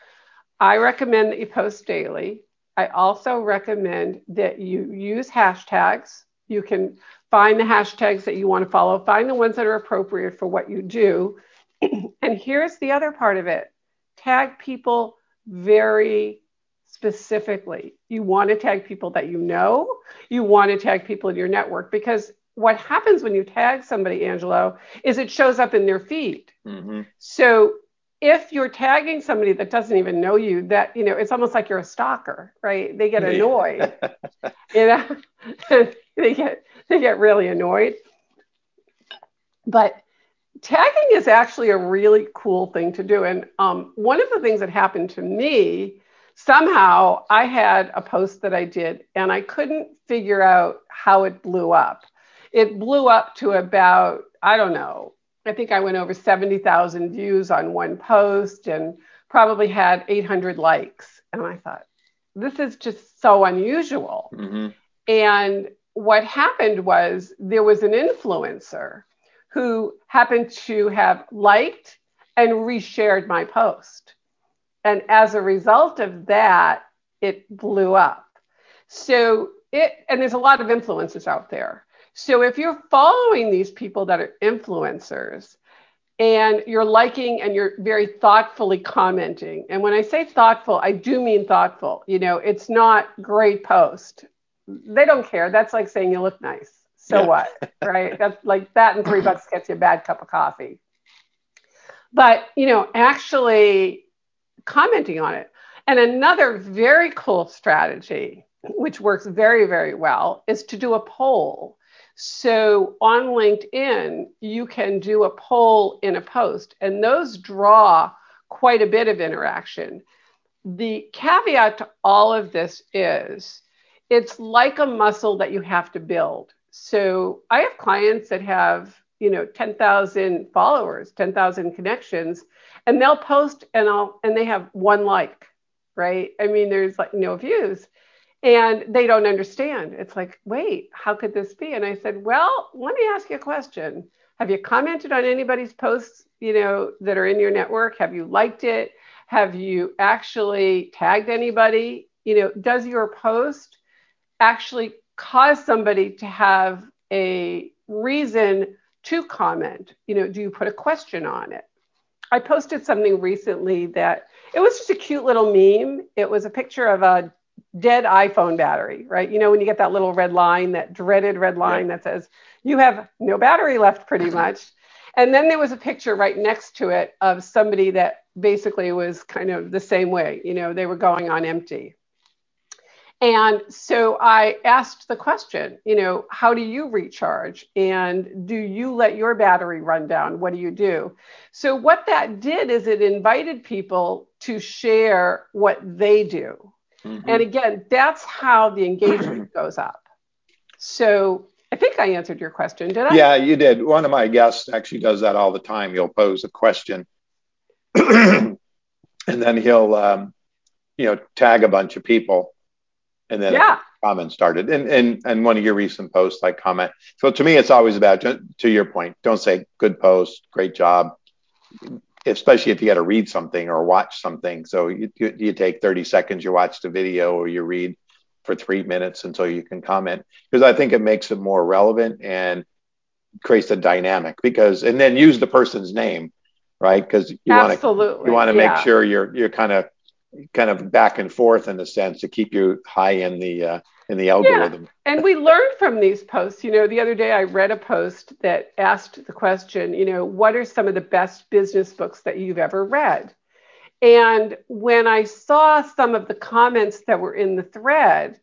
I recommend that you post daily. I also recommend that you use hashtags. You can find the hashtags that you want to follow, find the ones that are appropriate for what you do. and here's the other part of it tag people very specifically. You want to tag people that you know, you want to tag people in your network because what happens when you tag somebody, Angelo, is it shows up in their feed. Mm-hmm. So if you're tagging somebody that doesn't even know you, that you know, it's almost like you're a stalker, right? They get annoyed. you know, they get they get really annoyed. But tagging is actually a really cool thing to do. And um, one of the things that happened to me, somehow I had a post that I did and I couldn't figure out how it blew up. It blew up to about, I don't know, I think I went over 70,000 views on one post and probably had 800 likes. And I thought, this is just so unusual. Mm-hmm. And what happened was there was an influencer who happened to have liked and reshared my post. And as a result of that, it blew up. So it, and there's a lot of influencers out there. So if you're following these people that are influencers and you're liking and you're very thoughtfully commenting, and when I say thoughtful, I do mean thoughtful. You know, it's not great post. They don't care. That's like saying you look nice. So yeah. what? Right? That's like that and three bucks gets you a bad cup of coffee. But, you know, actually commenting on it. And another very cool strategy, which works very, very well, is to do a poll. So on LinkedIn, you can do a poll in a post, and those draw quite a bit of interaction. The caveat to all of this is it's like a muscle that you have to build. So I have clients that have, you know, 10,000 followers, 10,000 connections, and they'll post and I'll and they have one like, right? I mean, there's like no views. And they don't understand. It's like, wait, how could this be? And I said, well, let me ask you a question. Have you commented on anybody's posts, you know, that are in your network? Have you liked it? Have you actually tagged anybody? You know, does your post actually cause somebody to have a reason to comment? You know, do you put a question on it? I posted something recently that it was just a cute little meme. It was a picture of a dead iPhone battery, right? You know, when you get that little red line, that dreaded red line yeah. that says, you have no battery left, pretty much. And then there was a picture right next to it of somebody that basically was kind of the same way. You know, they were going on empty. And so I asked the question, you know, how do you recharge? And do you let your battery run down? What do you do? So, what that did is it invited people to share what they do. Mm-hmm. And again, that's how the engagement goes up. So, I think I answered your question, did I? Yeah, you did. One of my guests actually does that all the time. He'll pose a question and then he'll, um, you know, tag a bunch of people and then yeah. comment started. And and and one of your recent posts, like comment. So to me, it's always about to your point. Don't say good post, great job, especially if you got to read something or watch something. So you, you, you take 30 seconds, you watch the video, or you read for three minutes until you can comment because I think it makes it more relevant and creates a dynamic because and then use the person's name right because you want to you want to yeah. make sure you're you're kind of kind of back and forth in a sense to keep you high in the uh, in the algorithm. Yeah. And we learned from these posts. You know, the other day I read a post that asked the question, you know, what are some of the best business books that you've ever read? And when I saw some of the comments that were in the thread,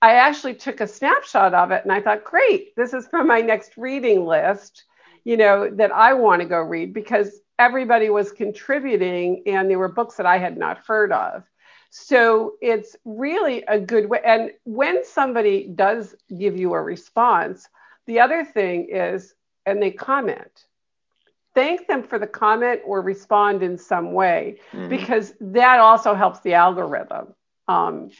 I actually took a snapshot of it and I thought, great, this is from my next reading list, you know, that I want to go read because everybody was contributing and there were books that I had not heard of. So it's really a good way. And when somebody does give you a response, the other thing is, and they comment, thank them for the comment or respond in some way mm-hmm. because that also helps the algorithm. Um,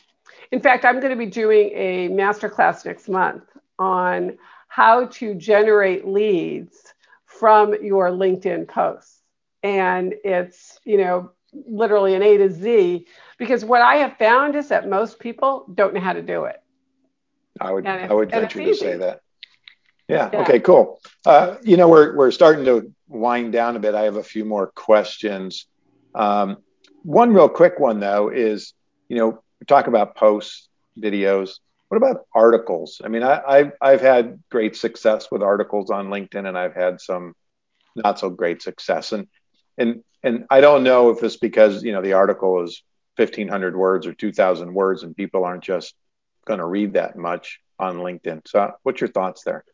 in fact, I'm going to be doing a masterclass next month on how to generate leads from your LinkedIn posts and it's you know literally an A to Z because what I have found is that most people don't know how to do it. I would I would venture to say that. Yeah. yeah. Okay. Cool. Uh, you know, we're we're starting to wind down a bit. I have a few more questions. Um, one real quick one though is, you know, we talk about posts, videos. What about articles? I mean, I, I've I've had great success with articles on LinkedIn, and I've had some not so great success. And and and I don't know if it's because you know the article is 1500 words or 2000 words and people aren't just going to read that much on LinkedIn. So what's your thoughts there?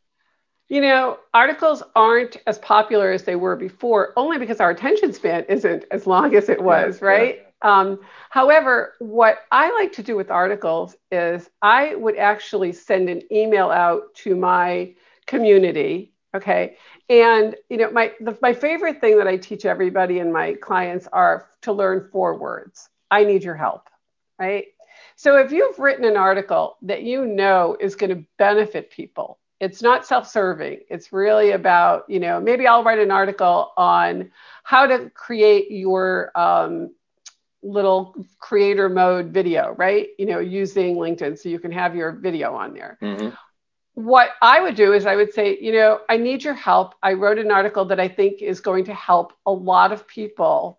You know, articles aren't as popular as they were before, only because our attention span isn't as long as it was, yeah, right? Yeah. Um, however, what I like to do with articles is I would actually send an email out to my community Okay. And you know, my the, my favorite thing that I teach everybody and my clients are to learn four words. I need your help. Right. So if you've written an article that you know is going to benefit people, it's not self-serving. It's really about, you know, maybe I'll write an article on how to create your um, little creator mode video, right? You know, using LinkedIn so you can have your video on there. Mm-hmm. What I would do is I would say, you know, I need your help. I wrote an article that I think is going to help a lot of people.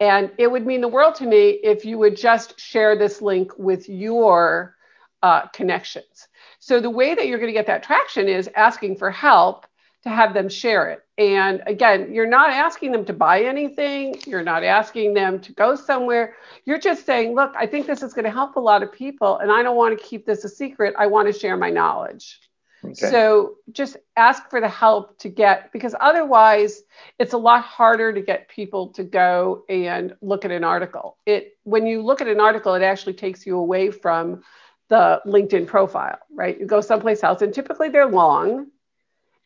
And it would mean the world to me if you would just share this link with your uh, connections. So the way that you're going to get that traction is asking for help to have them share it. And again, you're not asking them to buy anything, you're not asking them to go somewhere. You're just saying, look, I think this is going to help a lot of people, and I don't want to keep this a secret. I want to share my knowledge. Okay. So just ask for the help to get, because otherwise it's a lot harder to get people to go and look at an article. It when you look at an article, it actually takes you away from the LinkedIn profile, right? You go someplace else, and typically they're long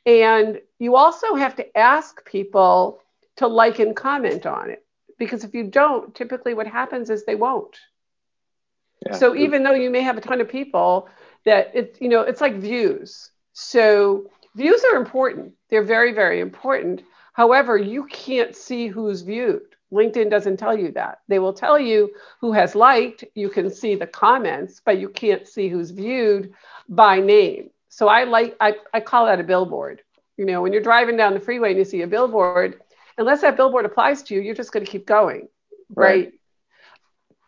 and you also have to ask people to like and comment on it because if you don't, typically what happens is they won't. Yeah. So even though you may have a ton of people that it's you know it's like views. So views are important. They're very very important. However, you can't see who's viewed. LinkedIn doesn't tell you that. They will tell you who has liked. You can see the comments, but you can't see who's viewed by name. So I like I, I call that a billboard. You know, when you're driving down the freeway and you see a billboard, unless that billboard applies to you, you're just going to keep going, right? right?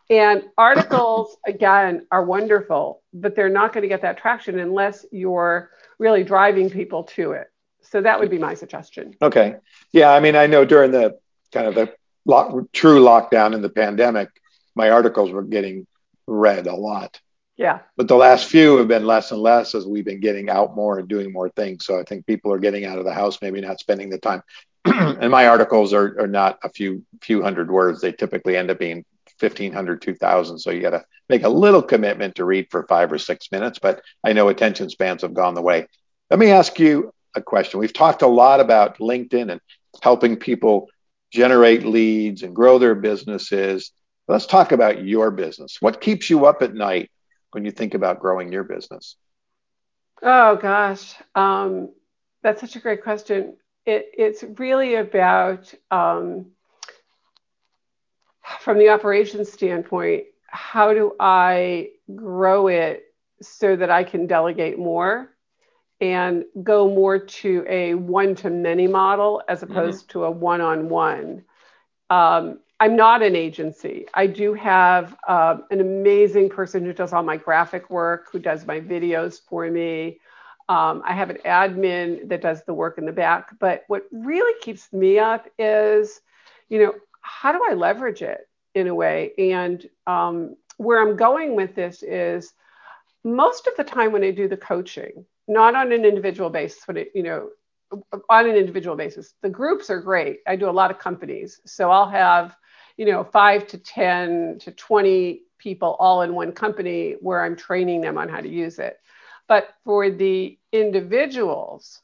And articles again are wonderful, but they're not going to get that traction unless you're really driving people to it. So that would be my suggestion. Okay. Yeah, I mean, I know during the kind of the lock, true lockdown in the pandemic, my articles were getting read a lot. Yeah. But the last few have been less and less as we've been getting out more and doing more things. So I think people are getting out of the house, maybe not spending the time. and my articles are, are not a few few hundred words. They typically end up being 1500 2000 so you got to make a little commitment to read for five or six minutes but i know attention spans have gone the way. Let me ask you a question. We've talked a lot about linkedin and helping people generate leads and grow their businesses. Let's talk about your business. What keeps you up at night when you think about growing your business? Oh gosh, um, that's such a great question. It, it's really about, um, from the operations standpoint, how do I grow it so that I can delegate more and go more to a one to many model as mm-hmm. opposed mm-hmm. to a one on one? I'm not an agency. I do have uh, an amazing person who does all my graphic work, who does my videos for me. Um, I have an admin that does the work in the back. But what really keeps me up is, you know, how do I leverage it in a way? And um, where I'm going with this is most of the time when I do the coaching, not on an individual basis, but it, you know, on an individual basis, the groups are great. I do a lot of companies, so I'll have you know, five to 10 to 20 people all in one company where I'm training them on how to use it. But for the individuals,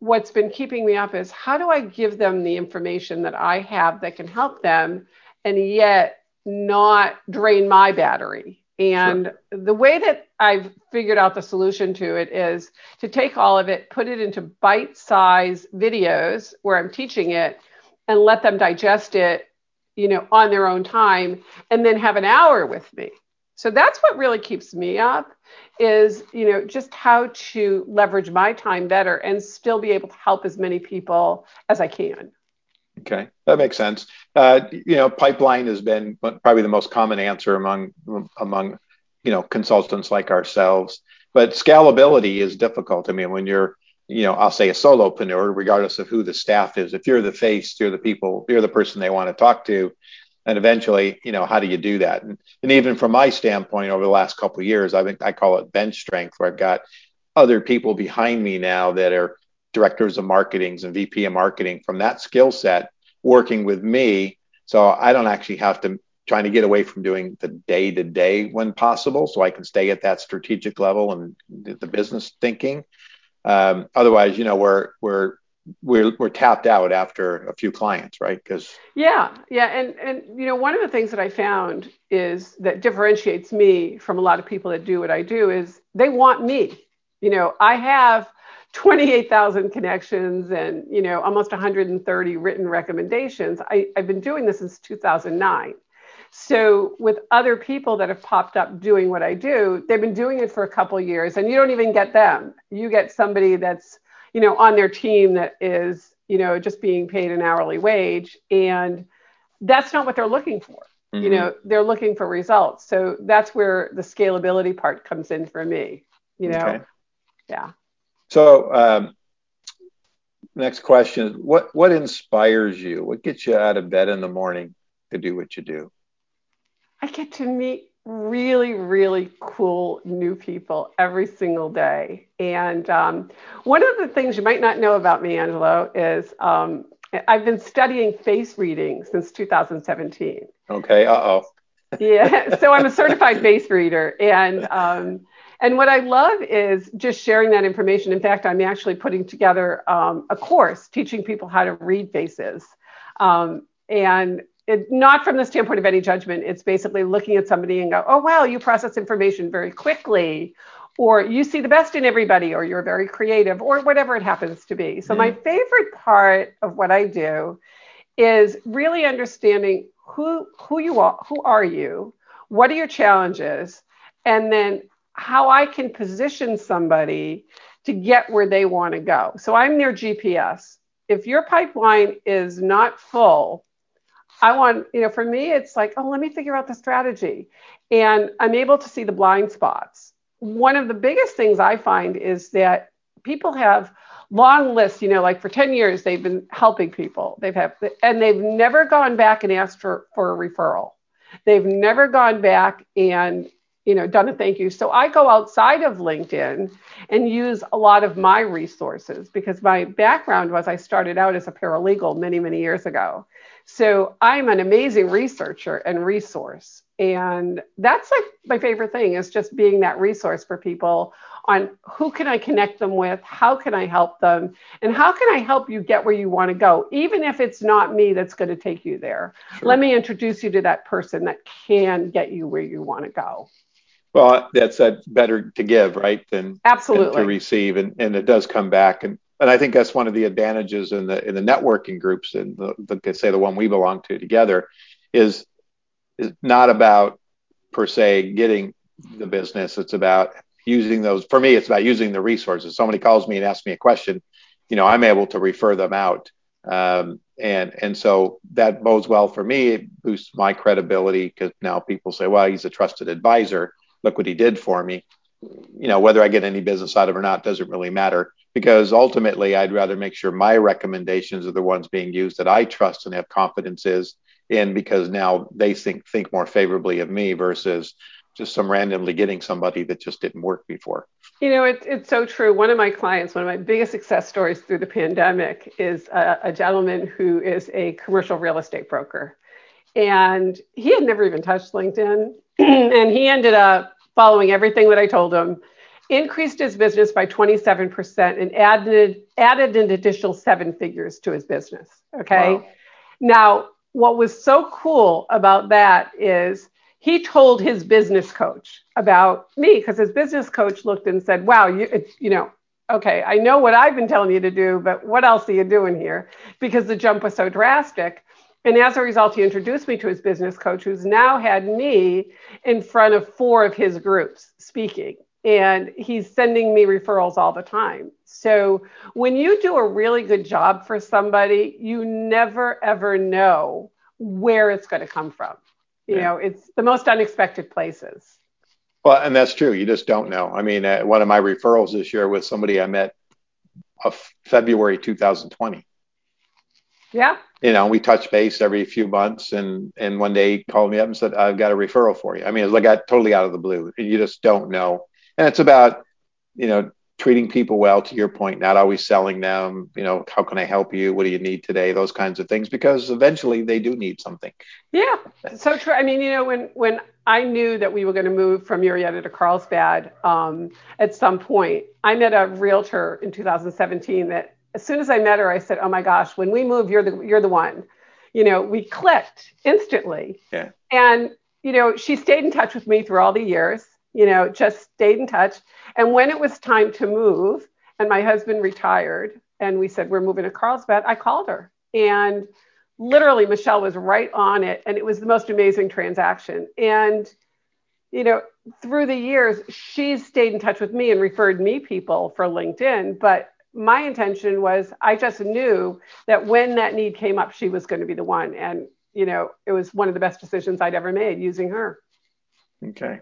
what's been keeping me up is how do I give them the information that I have that can help them and yet not drain my battery? And sure. the way that I've figured out the solution to it is to take all of it, put it into bite size videos where I'm teaching it, and let them digest it you know, on their own time and then have an hour with me. So that's what really keeps me up is, you know, just how to leverage my time better and still be able to help as many people as I can. Okay, that makes sense. Uh, you know, pipeline has been probably the most common answer among among you know consultants like ourselves. But scalability is difficult. I mean, when you're you know, I'll say a solopreneur, regardless of who the staff is. If you're the face, you're the people, you're the person they want to talk to. And eventually, you know, how do you do that? And, and even from my standpoint, over the last couple of years, I think I call it bench strength, where I've got other people behind me now that are directors of marketings and VP of marketing from that skill set working with me. So I don't actually have to trying to get away from doing the day to day when possible so I can stay at that strategic level and the business thinking Um, otherwise, you know, we're we're we're we're tapped out after a few clients, right? Because yeah, yeah, and and you know, one of the things that I found is that differentiates me from a lot of people that do what I do is they want me. You know, I have 28,000 connections and you know almost 130 written recommendations. I, I've been doing this since 2009. So with other people that have popped up doing what I do, they've been doing it for a couple years, and you don't even get them. You get somebody that's you know on their team that is you know just being paid an hourly wage, and that's not what they're looking for. Mm-hmm. You know, they're looking for results. So that's where the scalability part comes in for me. You know, okay. yeah. So, um, next question: What what inspires you? What gets you out of bed in the morning to do what you do? I get to meet really, really cool new people every single day. And um, one of the things you might not know about me, Angelo, is um, I've been studying face reading since 2017. Okay. Uh oh. yeah. So I'm a certified face reader, and um, and what I love is just sharing that information. In fact, I'm actually putting together um, a course teaching people how to read faces. Um, and it, not from the standpoint of any judgment, it's basically looking at somebody and go, oh, wow, you process information very quickly, or you see the best in everybody, or you're very creative, or whatever it happens to be. So, mm my favorite part of what I do is really understanding who, who you are, who are you, what are your challenges, and then how I can position somebody to get where they want to go. So I'm their GPS. If your pipeline is not full, I want, you know, for me, it's like, oh, let me figure out the strategy. And I'm able to see the blind spots. One of the biggest things I find is that people have long lists, you know, like for 10 years, they've been helping people. They've had, and they've never gone back and asked for, for a referral. They've never gone back and you know done a thank you so i go outside of linkedin and use a lot of my resources because my background was i started out as a paralegal many many years ago. So i'm an amazing researcher and resource and that's like my favorite thing is just being that resource for people on who can i connect them with how can i help them and how can i help you get where you want to go even if it's not me that's going to take you there. Sure. let me introduce you to that person that can get you where you want to go well, that's that better to give, right, than, absolutely than to receive, and and it does come back, and and I think that's one of the advantages in the in the networking groups, and the, the say the one we belong to together, is is not about per se getting the business. It's about using those. For me, it's about using the resources. Somebody calls me and asks me a question, you know, I'm able to refer them out. Um, and and so that bodes well for me. It boosts my credibility because now people say, well, he's a trusted advisor look what he did for me. You know, whether I get any business out of it or not doesn't really matter because ultimately I'd rather make sure my recommendations are the ones being used that I trust and have confidence is in because now they think think more favorably of me versus just some randomly getting somebody that just didn't work before. You know, it, it's so true. One of my clients, one of my biggest success stories through the pandemic is a, a gentleman who is a commercial real estate broker. And he had never even touched LinkedIn. and he ended up following everything that I told him, increased his business by 27% and added added an additional seven figures to his business. Okay. Wow. Now, what was so cool about that is he told his business coach about me because his business coach looked and said, "Wow, you you know, okay, I know what I've been telling you to do, but what else are you doing here?" Because the jump was so drastic. And as a result, he introduced me to his business coach, who's now had me in front of four of his groups speaking. And he's sending me referrals all the time. So when you do a really good job for somebody, you never ever know where it's going to come from. You yeah. know, it's the most unexpected places. Well, and that's true. You just don't know. I mean, uh, one of my referrals this year was somebody I met of February 2020. Yeah. You know, we touch base every few months, and and one day he called me up and said, "I've got a referral for you." I mean, it's like got totally out of the blue. You just don't know, and it's about you know treating people well to your point not always selling them you know how can i help you what do you need today those kinds of things because eventually they do need something yeah so true i mean you know when when i knew that we were going to move from Murrieta to carlsbad um, at some point i met a realtor in 2017 that as soon as i met her i said oh my gosh when we move you're the you're the one you know we clicked instantly yeah and you know she stayed in touch with me through all the years you know, just stayed in touch. And when it was time to move, and my husband retired, and we said, We're moving to Carlsbad, I called her. And literally, Michelle was right on it. And it was the most amazing transaction. And, you know, through the years, she's stayed in touch with me and referred me people for LinkedIn. But my intention was I just knew that when that need came up, she was going to be the one. And, you know, it was one of the best decisions I'd ever made using her. Okay.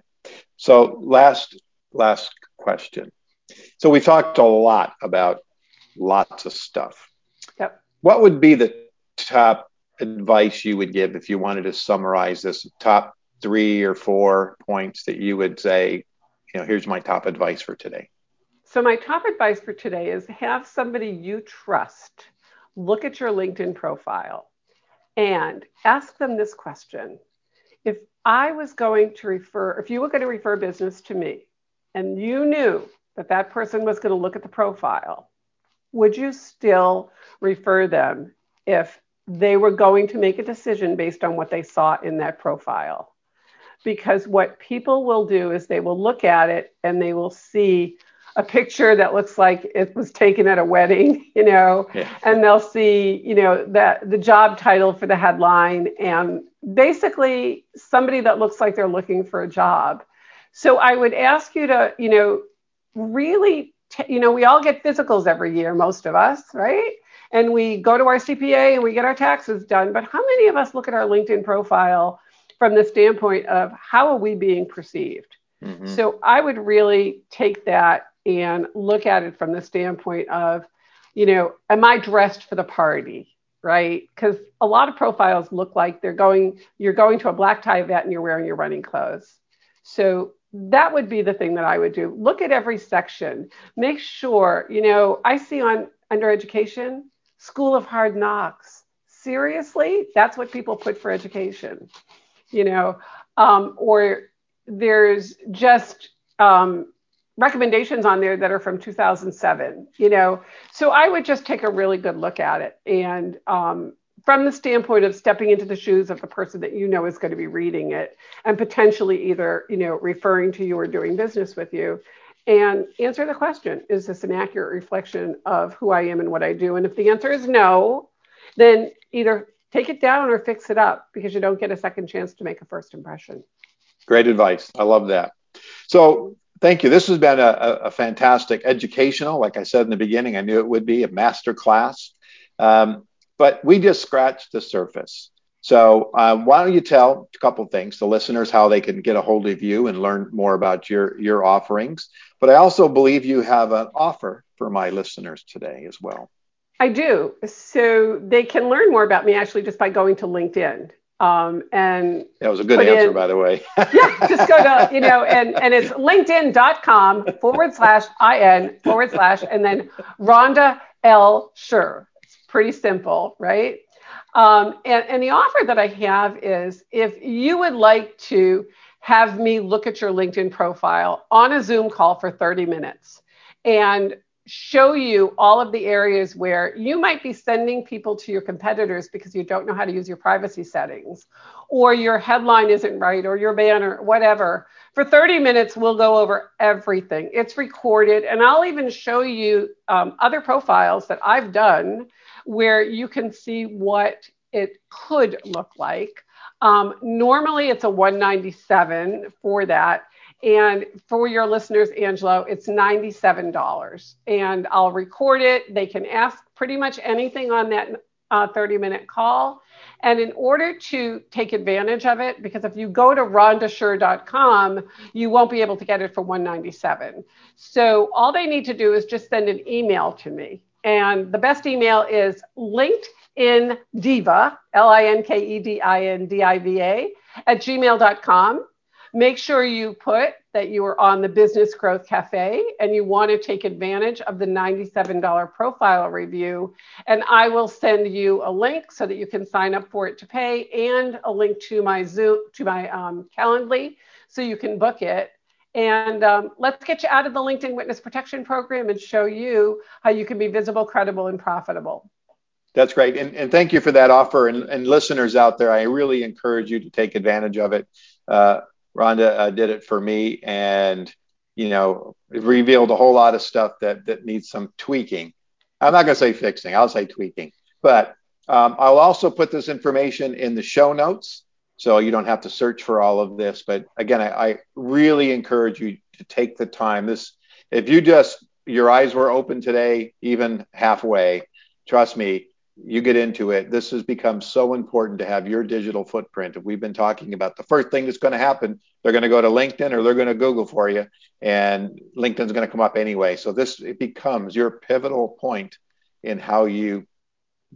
So last last question. So we talked a lot about lots of stuff. Yep. What would be the top advice you would give if you wanted to summarize this top three or four points that you would say, you know, here's my top advice for today? So my top advice for today is have somebody you trust look at your LinkedIn profile and ask them this question. If I was going to refer, if you were going to refer business to me and you knew that that person was going to look at the profile, would you still refer them if they were going to make a decision based on what they saw in that profile? Because what people will do is they will look at it and they will see a picture that looks like it was taken at a wedding, you know, yeah. and they'll see, you know, that the job title for the headline and basically somebody that looks like they're looking for a job. So I would ask you to, you know, really, t- you know, we all get physicals every year, most of us, right? And we go to our CPA and we get our taxes done. But how many of us look at our LinkedIn profile from the standpoint of how are we being perceived? Mm-hmm. So I would really take that and look at it from the standpoint of, you know, am I dressed for the party? Right? Because a lot of profiles look like they're going, you're going to a black tie event and you're wearing your running clothes. So that would be the thing that I would do. Look at every section. Make sure, you know, I see on under education, School of Hard Knocks. Seriously, that's what people put for education, you know, um, or there's just um, recommendations on there that are from 2007 you know? So i would just take a really good look at it. And um, from the standpoint of stepping into the shoes of the person that you know is going to be reading it and potentially either you know referring to you or doing business with you and answer the question is this an accurate reflection of who i am and what i do? And if the answer is no then either take it down or fix it up because you don't get a second chance to make a first impression. Great advice. I love that. So Thank you. This has been a, a, fantastic educational, like I said in the beginning, I knew it would be a master class. Um, but we just scratched the surface. So um, why don't you tell a couple things to listeners how they can get a hold of you and learn more about your your offerings. But I also believe you have an offer for my listeners today as well. I do. So they can learn more about me actually just by going to LinkedIn. Um, and that was a good answer, in, by the way. yeah, just go to, you know, and, and it's linkedin.com forward slash IN forward slash, and then Rhonda L. Sher. It's pretty simple, right? Um, and, and the offer that I have is if you would like to have me look at your LinkedIn profile on a Zoom call for 30 minutes and show you all of the areas where you might be sending people to your competitors because you don't know how to use your privacy settings, or your headline isn't right, or your banner, whatever. For 30 minutes, we'll go over everything. It's recorded, and I'll even show you um, other profiles that I've done where you can see what it could look like. Um, normally, it's a 197 for that. And for your listeners, Angelo, it's $97. And I'll record it. They can ask pretty much anything on that uh, 30 minute call. And in order to take advantage of it, because if you go to rhondasher.com, you won't be able to get it for 197. So all they need to do is just send an email to me. And the best email is LinkedIn Diva, L I N K E D I N D I V A, at gmail.com. Make sure you put that you are on the Business Growth Cafe and you want to take advantage of the $97 profile review. And I will send you a link so that you can sign up for it to pay and a link to my Zoom, to my um, Calendly so you can book it. And um, let's get you out of the LinkedIn Witness Protection Program and show you how you can be visible, credible, and profitable. That's great. And, and thank you for that offer. And, and, listeners out there, I really encourage you to take advantage of it. Uh, Rhonda uh, did it for me and, you know, revealed a whole lot of stuff that, that needs some tweaking. I'm not going to say fixing, I'll say tweaking. But um, I'll also put this information in the show notes so you don't have to search for all of this. But again, I, I really encourage you to take the time. This, if you just, your eyes were open today, even halfway, trust me, you get into it, this has become so important to have your digital footprint. We've been talking about the first thing that's going to happen, they're going to go to LinkedIn or they're going to Google for you, and LinkedIn's going to come up anyway. So this it becomes your pivotal point in how you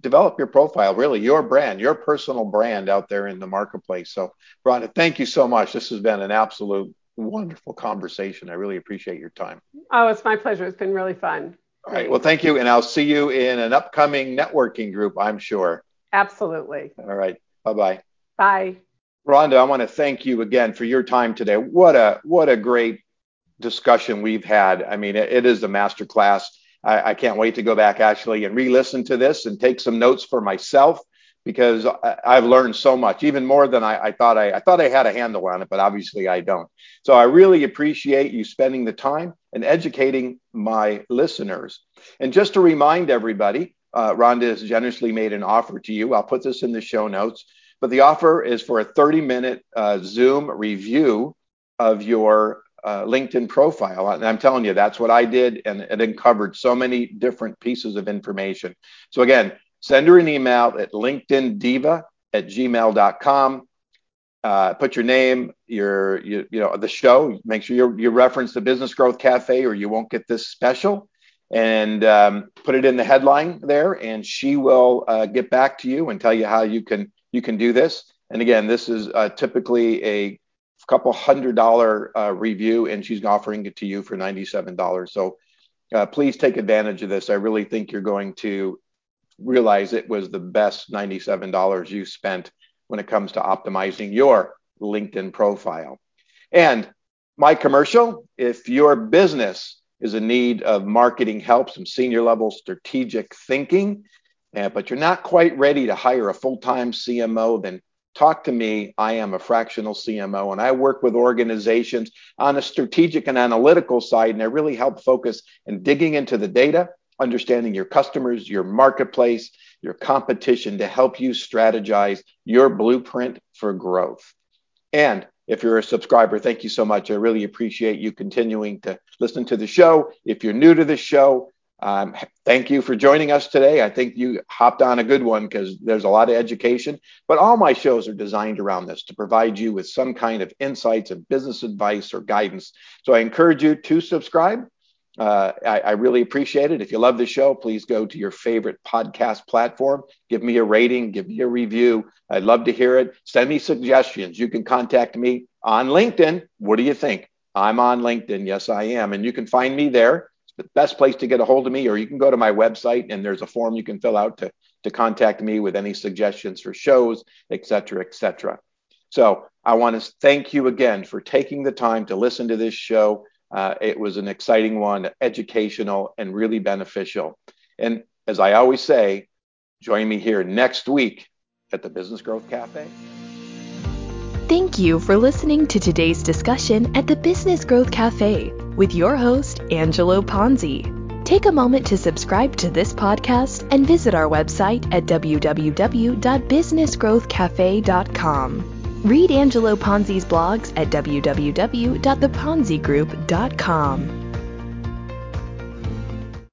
develop your profile, really your brand, your personal brand out there in the marketplace. So, Rhonda, thank you so much. This has been an absolute wonderful conversation. I really appreciate your time. Oh, it's my pleasure. It's been really fun. All right. Well, thank you. And I'll see you in an upcoming networking group, I'm sure. Absolutely. All right. Bye-bye. Bye. Rhonda, I want to thank you again for your time today. What a what a great discussion we've had. I mean, it, it is a master class. I, I, can't wait to go back actually and re-listen to this and take some notes for myself because I, have learned so much, even more than I, I thought I, I thought I had a handle on it, but obviously I don't. So I really appreciate you spending the time and educating my listeners. And just to remind everybody, uh, Rhonda has generously made an offer to you. I'll put this in the show notes, but the offer is for a 30 minute uh, Zoom review of your uh, LinkedIn profile. And I'm telling you, that's what I did, and it uncovered so many different pieces of information. So, again, send her an email at linkedindiva at gmail.com. Uh, put your name, your, you, you know, the show. Make sure you, you reference the Business Growth Cafe, or you won't get this special. And um, put it in the headline there, and she will uh, get back to you and tell you how you can you can do this. And again, this is uh, typically a couple hundred dollar uh, review, and she's offering it to you for $97. So uh, please take advantage of this. I really think you're going to realize it was the best $97 you spent when it comes to optimizing your LinkedIn profile. And my commercial if your business is in need of marketing help, some senior level strategic thinking, uh, but you're not quite ready to hire a full time CMO, then talk to me. I am a fractional CMO and I work with organizations on a strategic and analytical side. And I really help focus in digging into the data, understanding your customers, your marketplace, your competition to help you strategize your blueprint for growth. And if you're a subscriber, thank you so much. I really appreciate you continuing to listen to the show. If you're new to the show, um, thank you for joining us today. I think you hopped on a good one because there's a lot of education, but all my shows are designed around this to provide you with some kind of insights and business advice or guidance. So I encourage you to subscribe. Uh, I, I, really appreciate it. If you love the show, please go to your favorite podcast platform. Give me a rating, give me a review. I'd love to hear it. Send me suggestions. You can contact me on LinkedIn. What do you think? I'm on LinkedIn. Yes, I am. And you can find me there It's the best place to get a hold of me, or you can go to my website and there's a form you can fill out to, to contact me with any suggestions for shows, et cetera, et cetera. So I want to thank you again for taking the time to listen to this show. Uh, it was an exciting one, educational, and really beneficial. And as I always say, join me here next week at the Business Growth Cafe. Thank you for listening to today's discussion at the Business Growth Cafe with your host, Angelo Ponzi. Take a moment to subscribe to this podcast and visit our website at www.businessgrowthcafe.com. Read Angelo Ponzi's blogs at www.theponzigroup.com.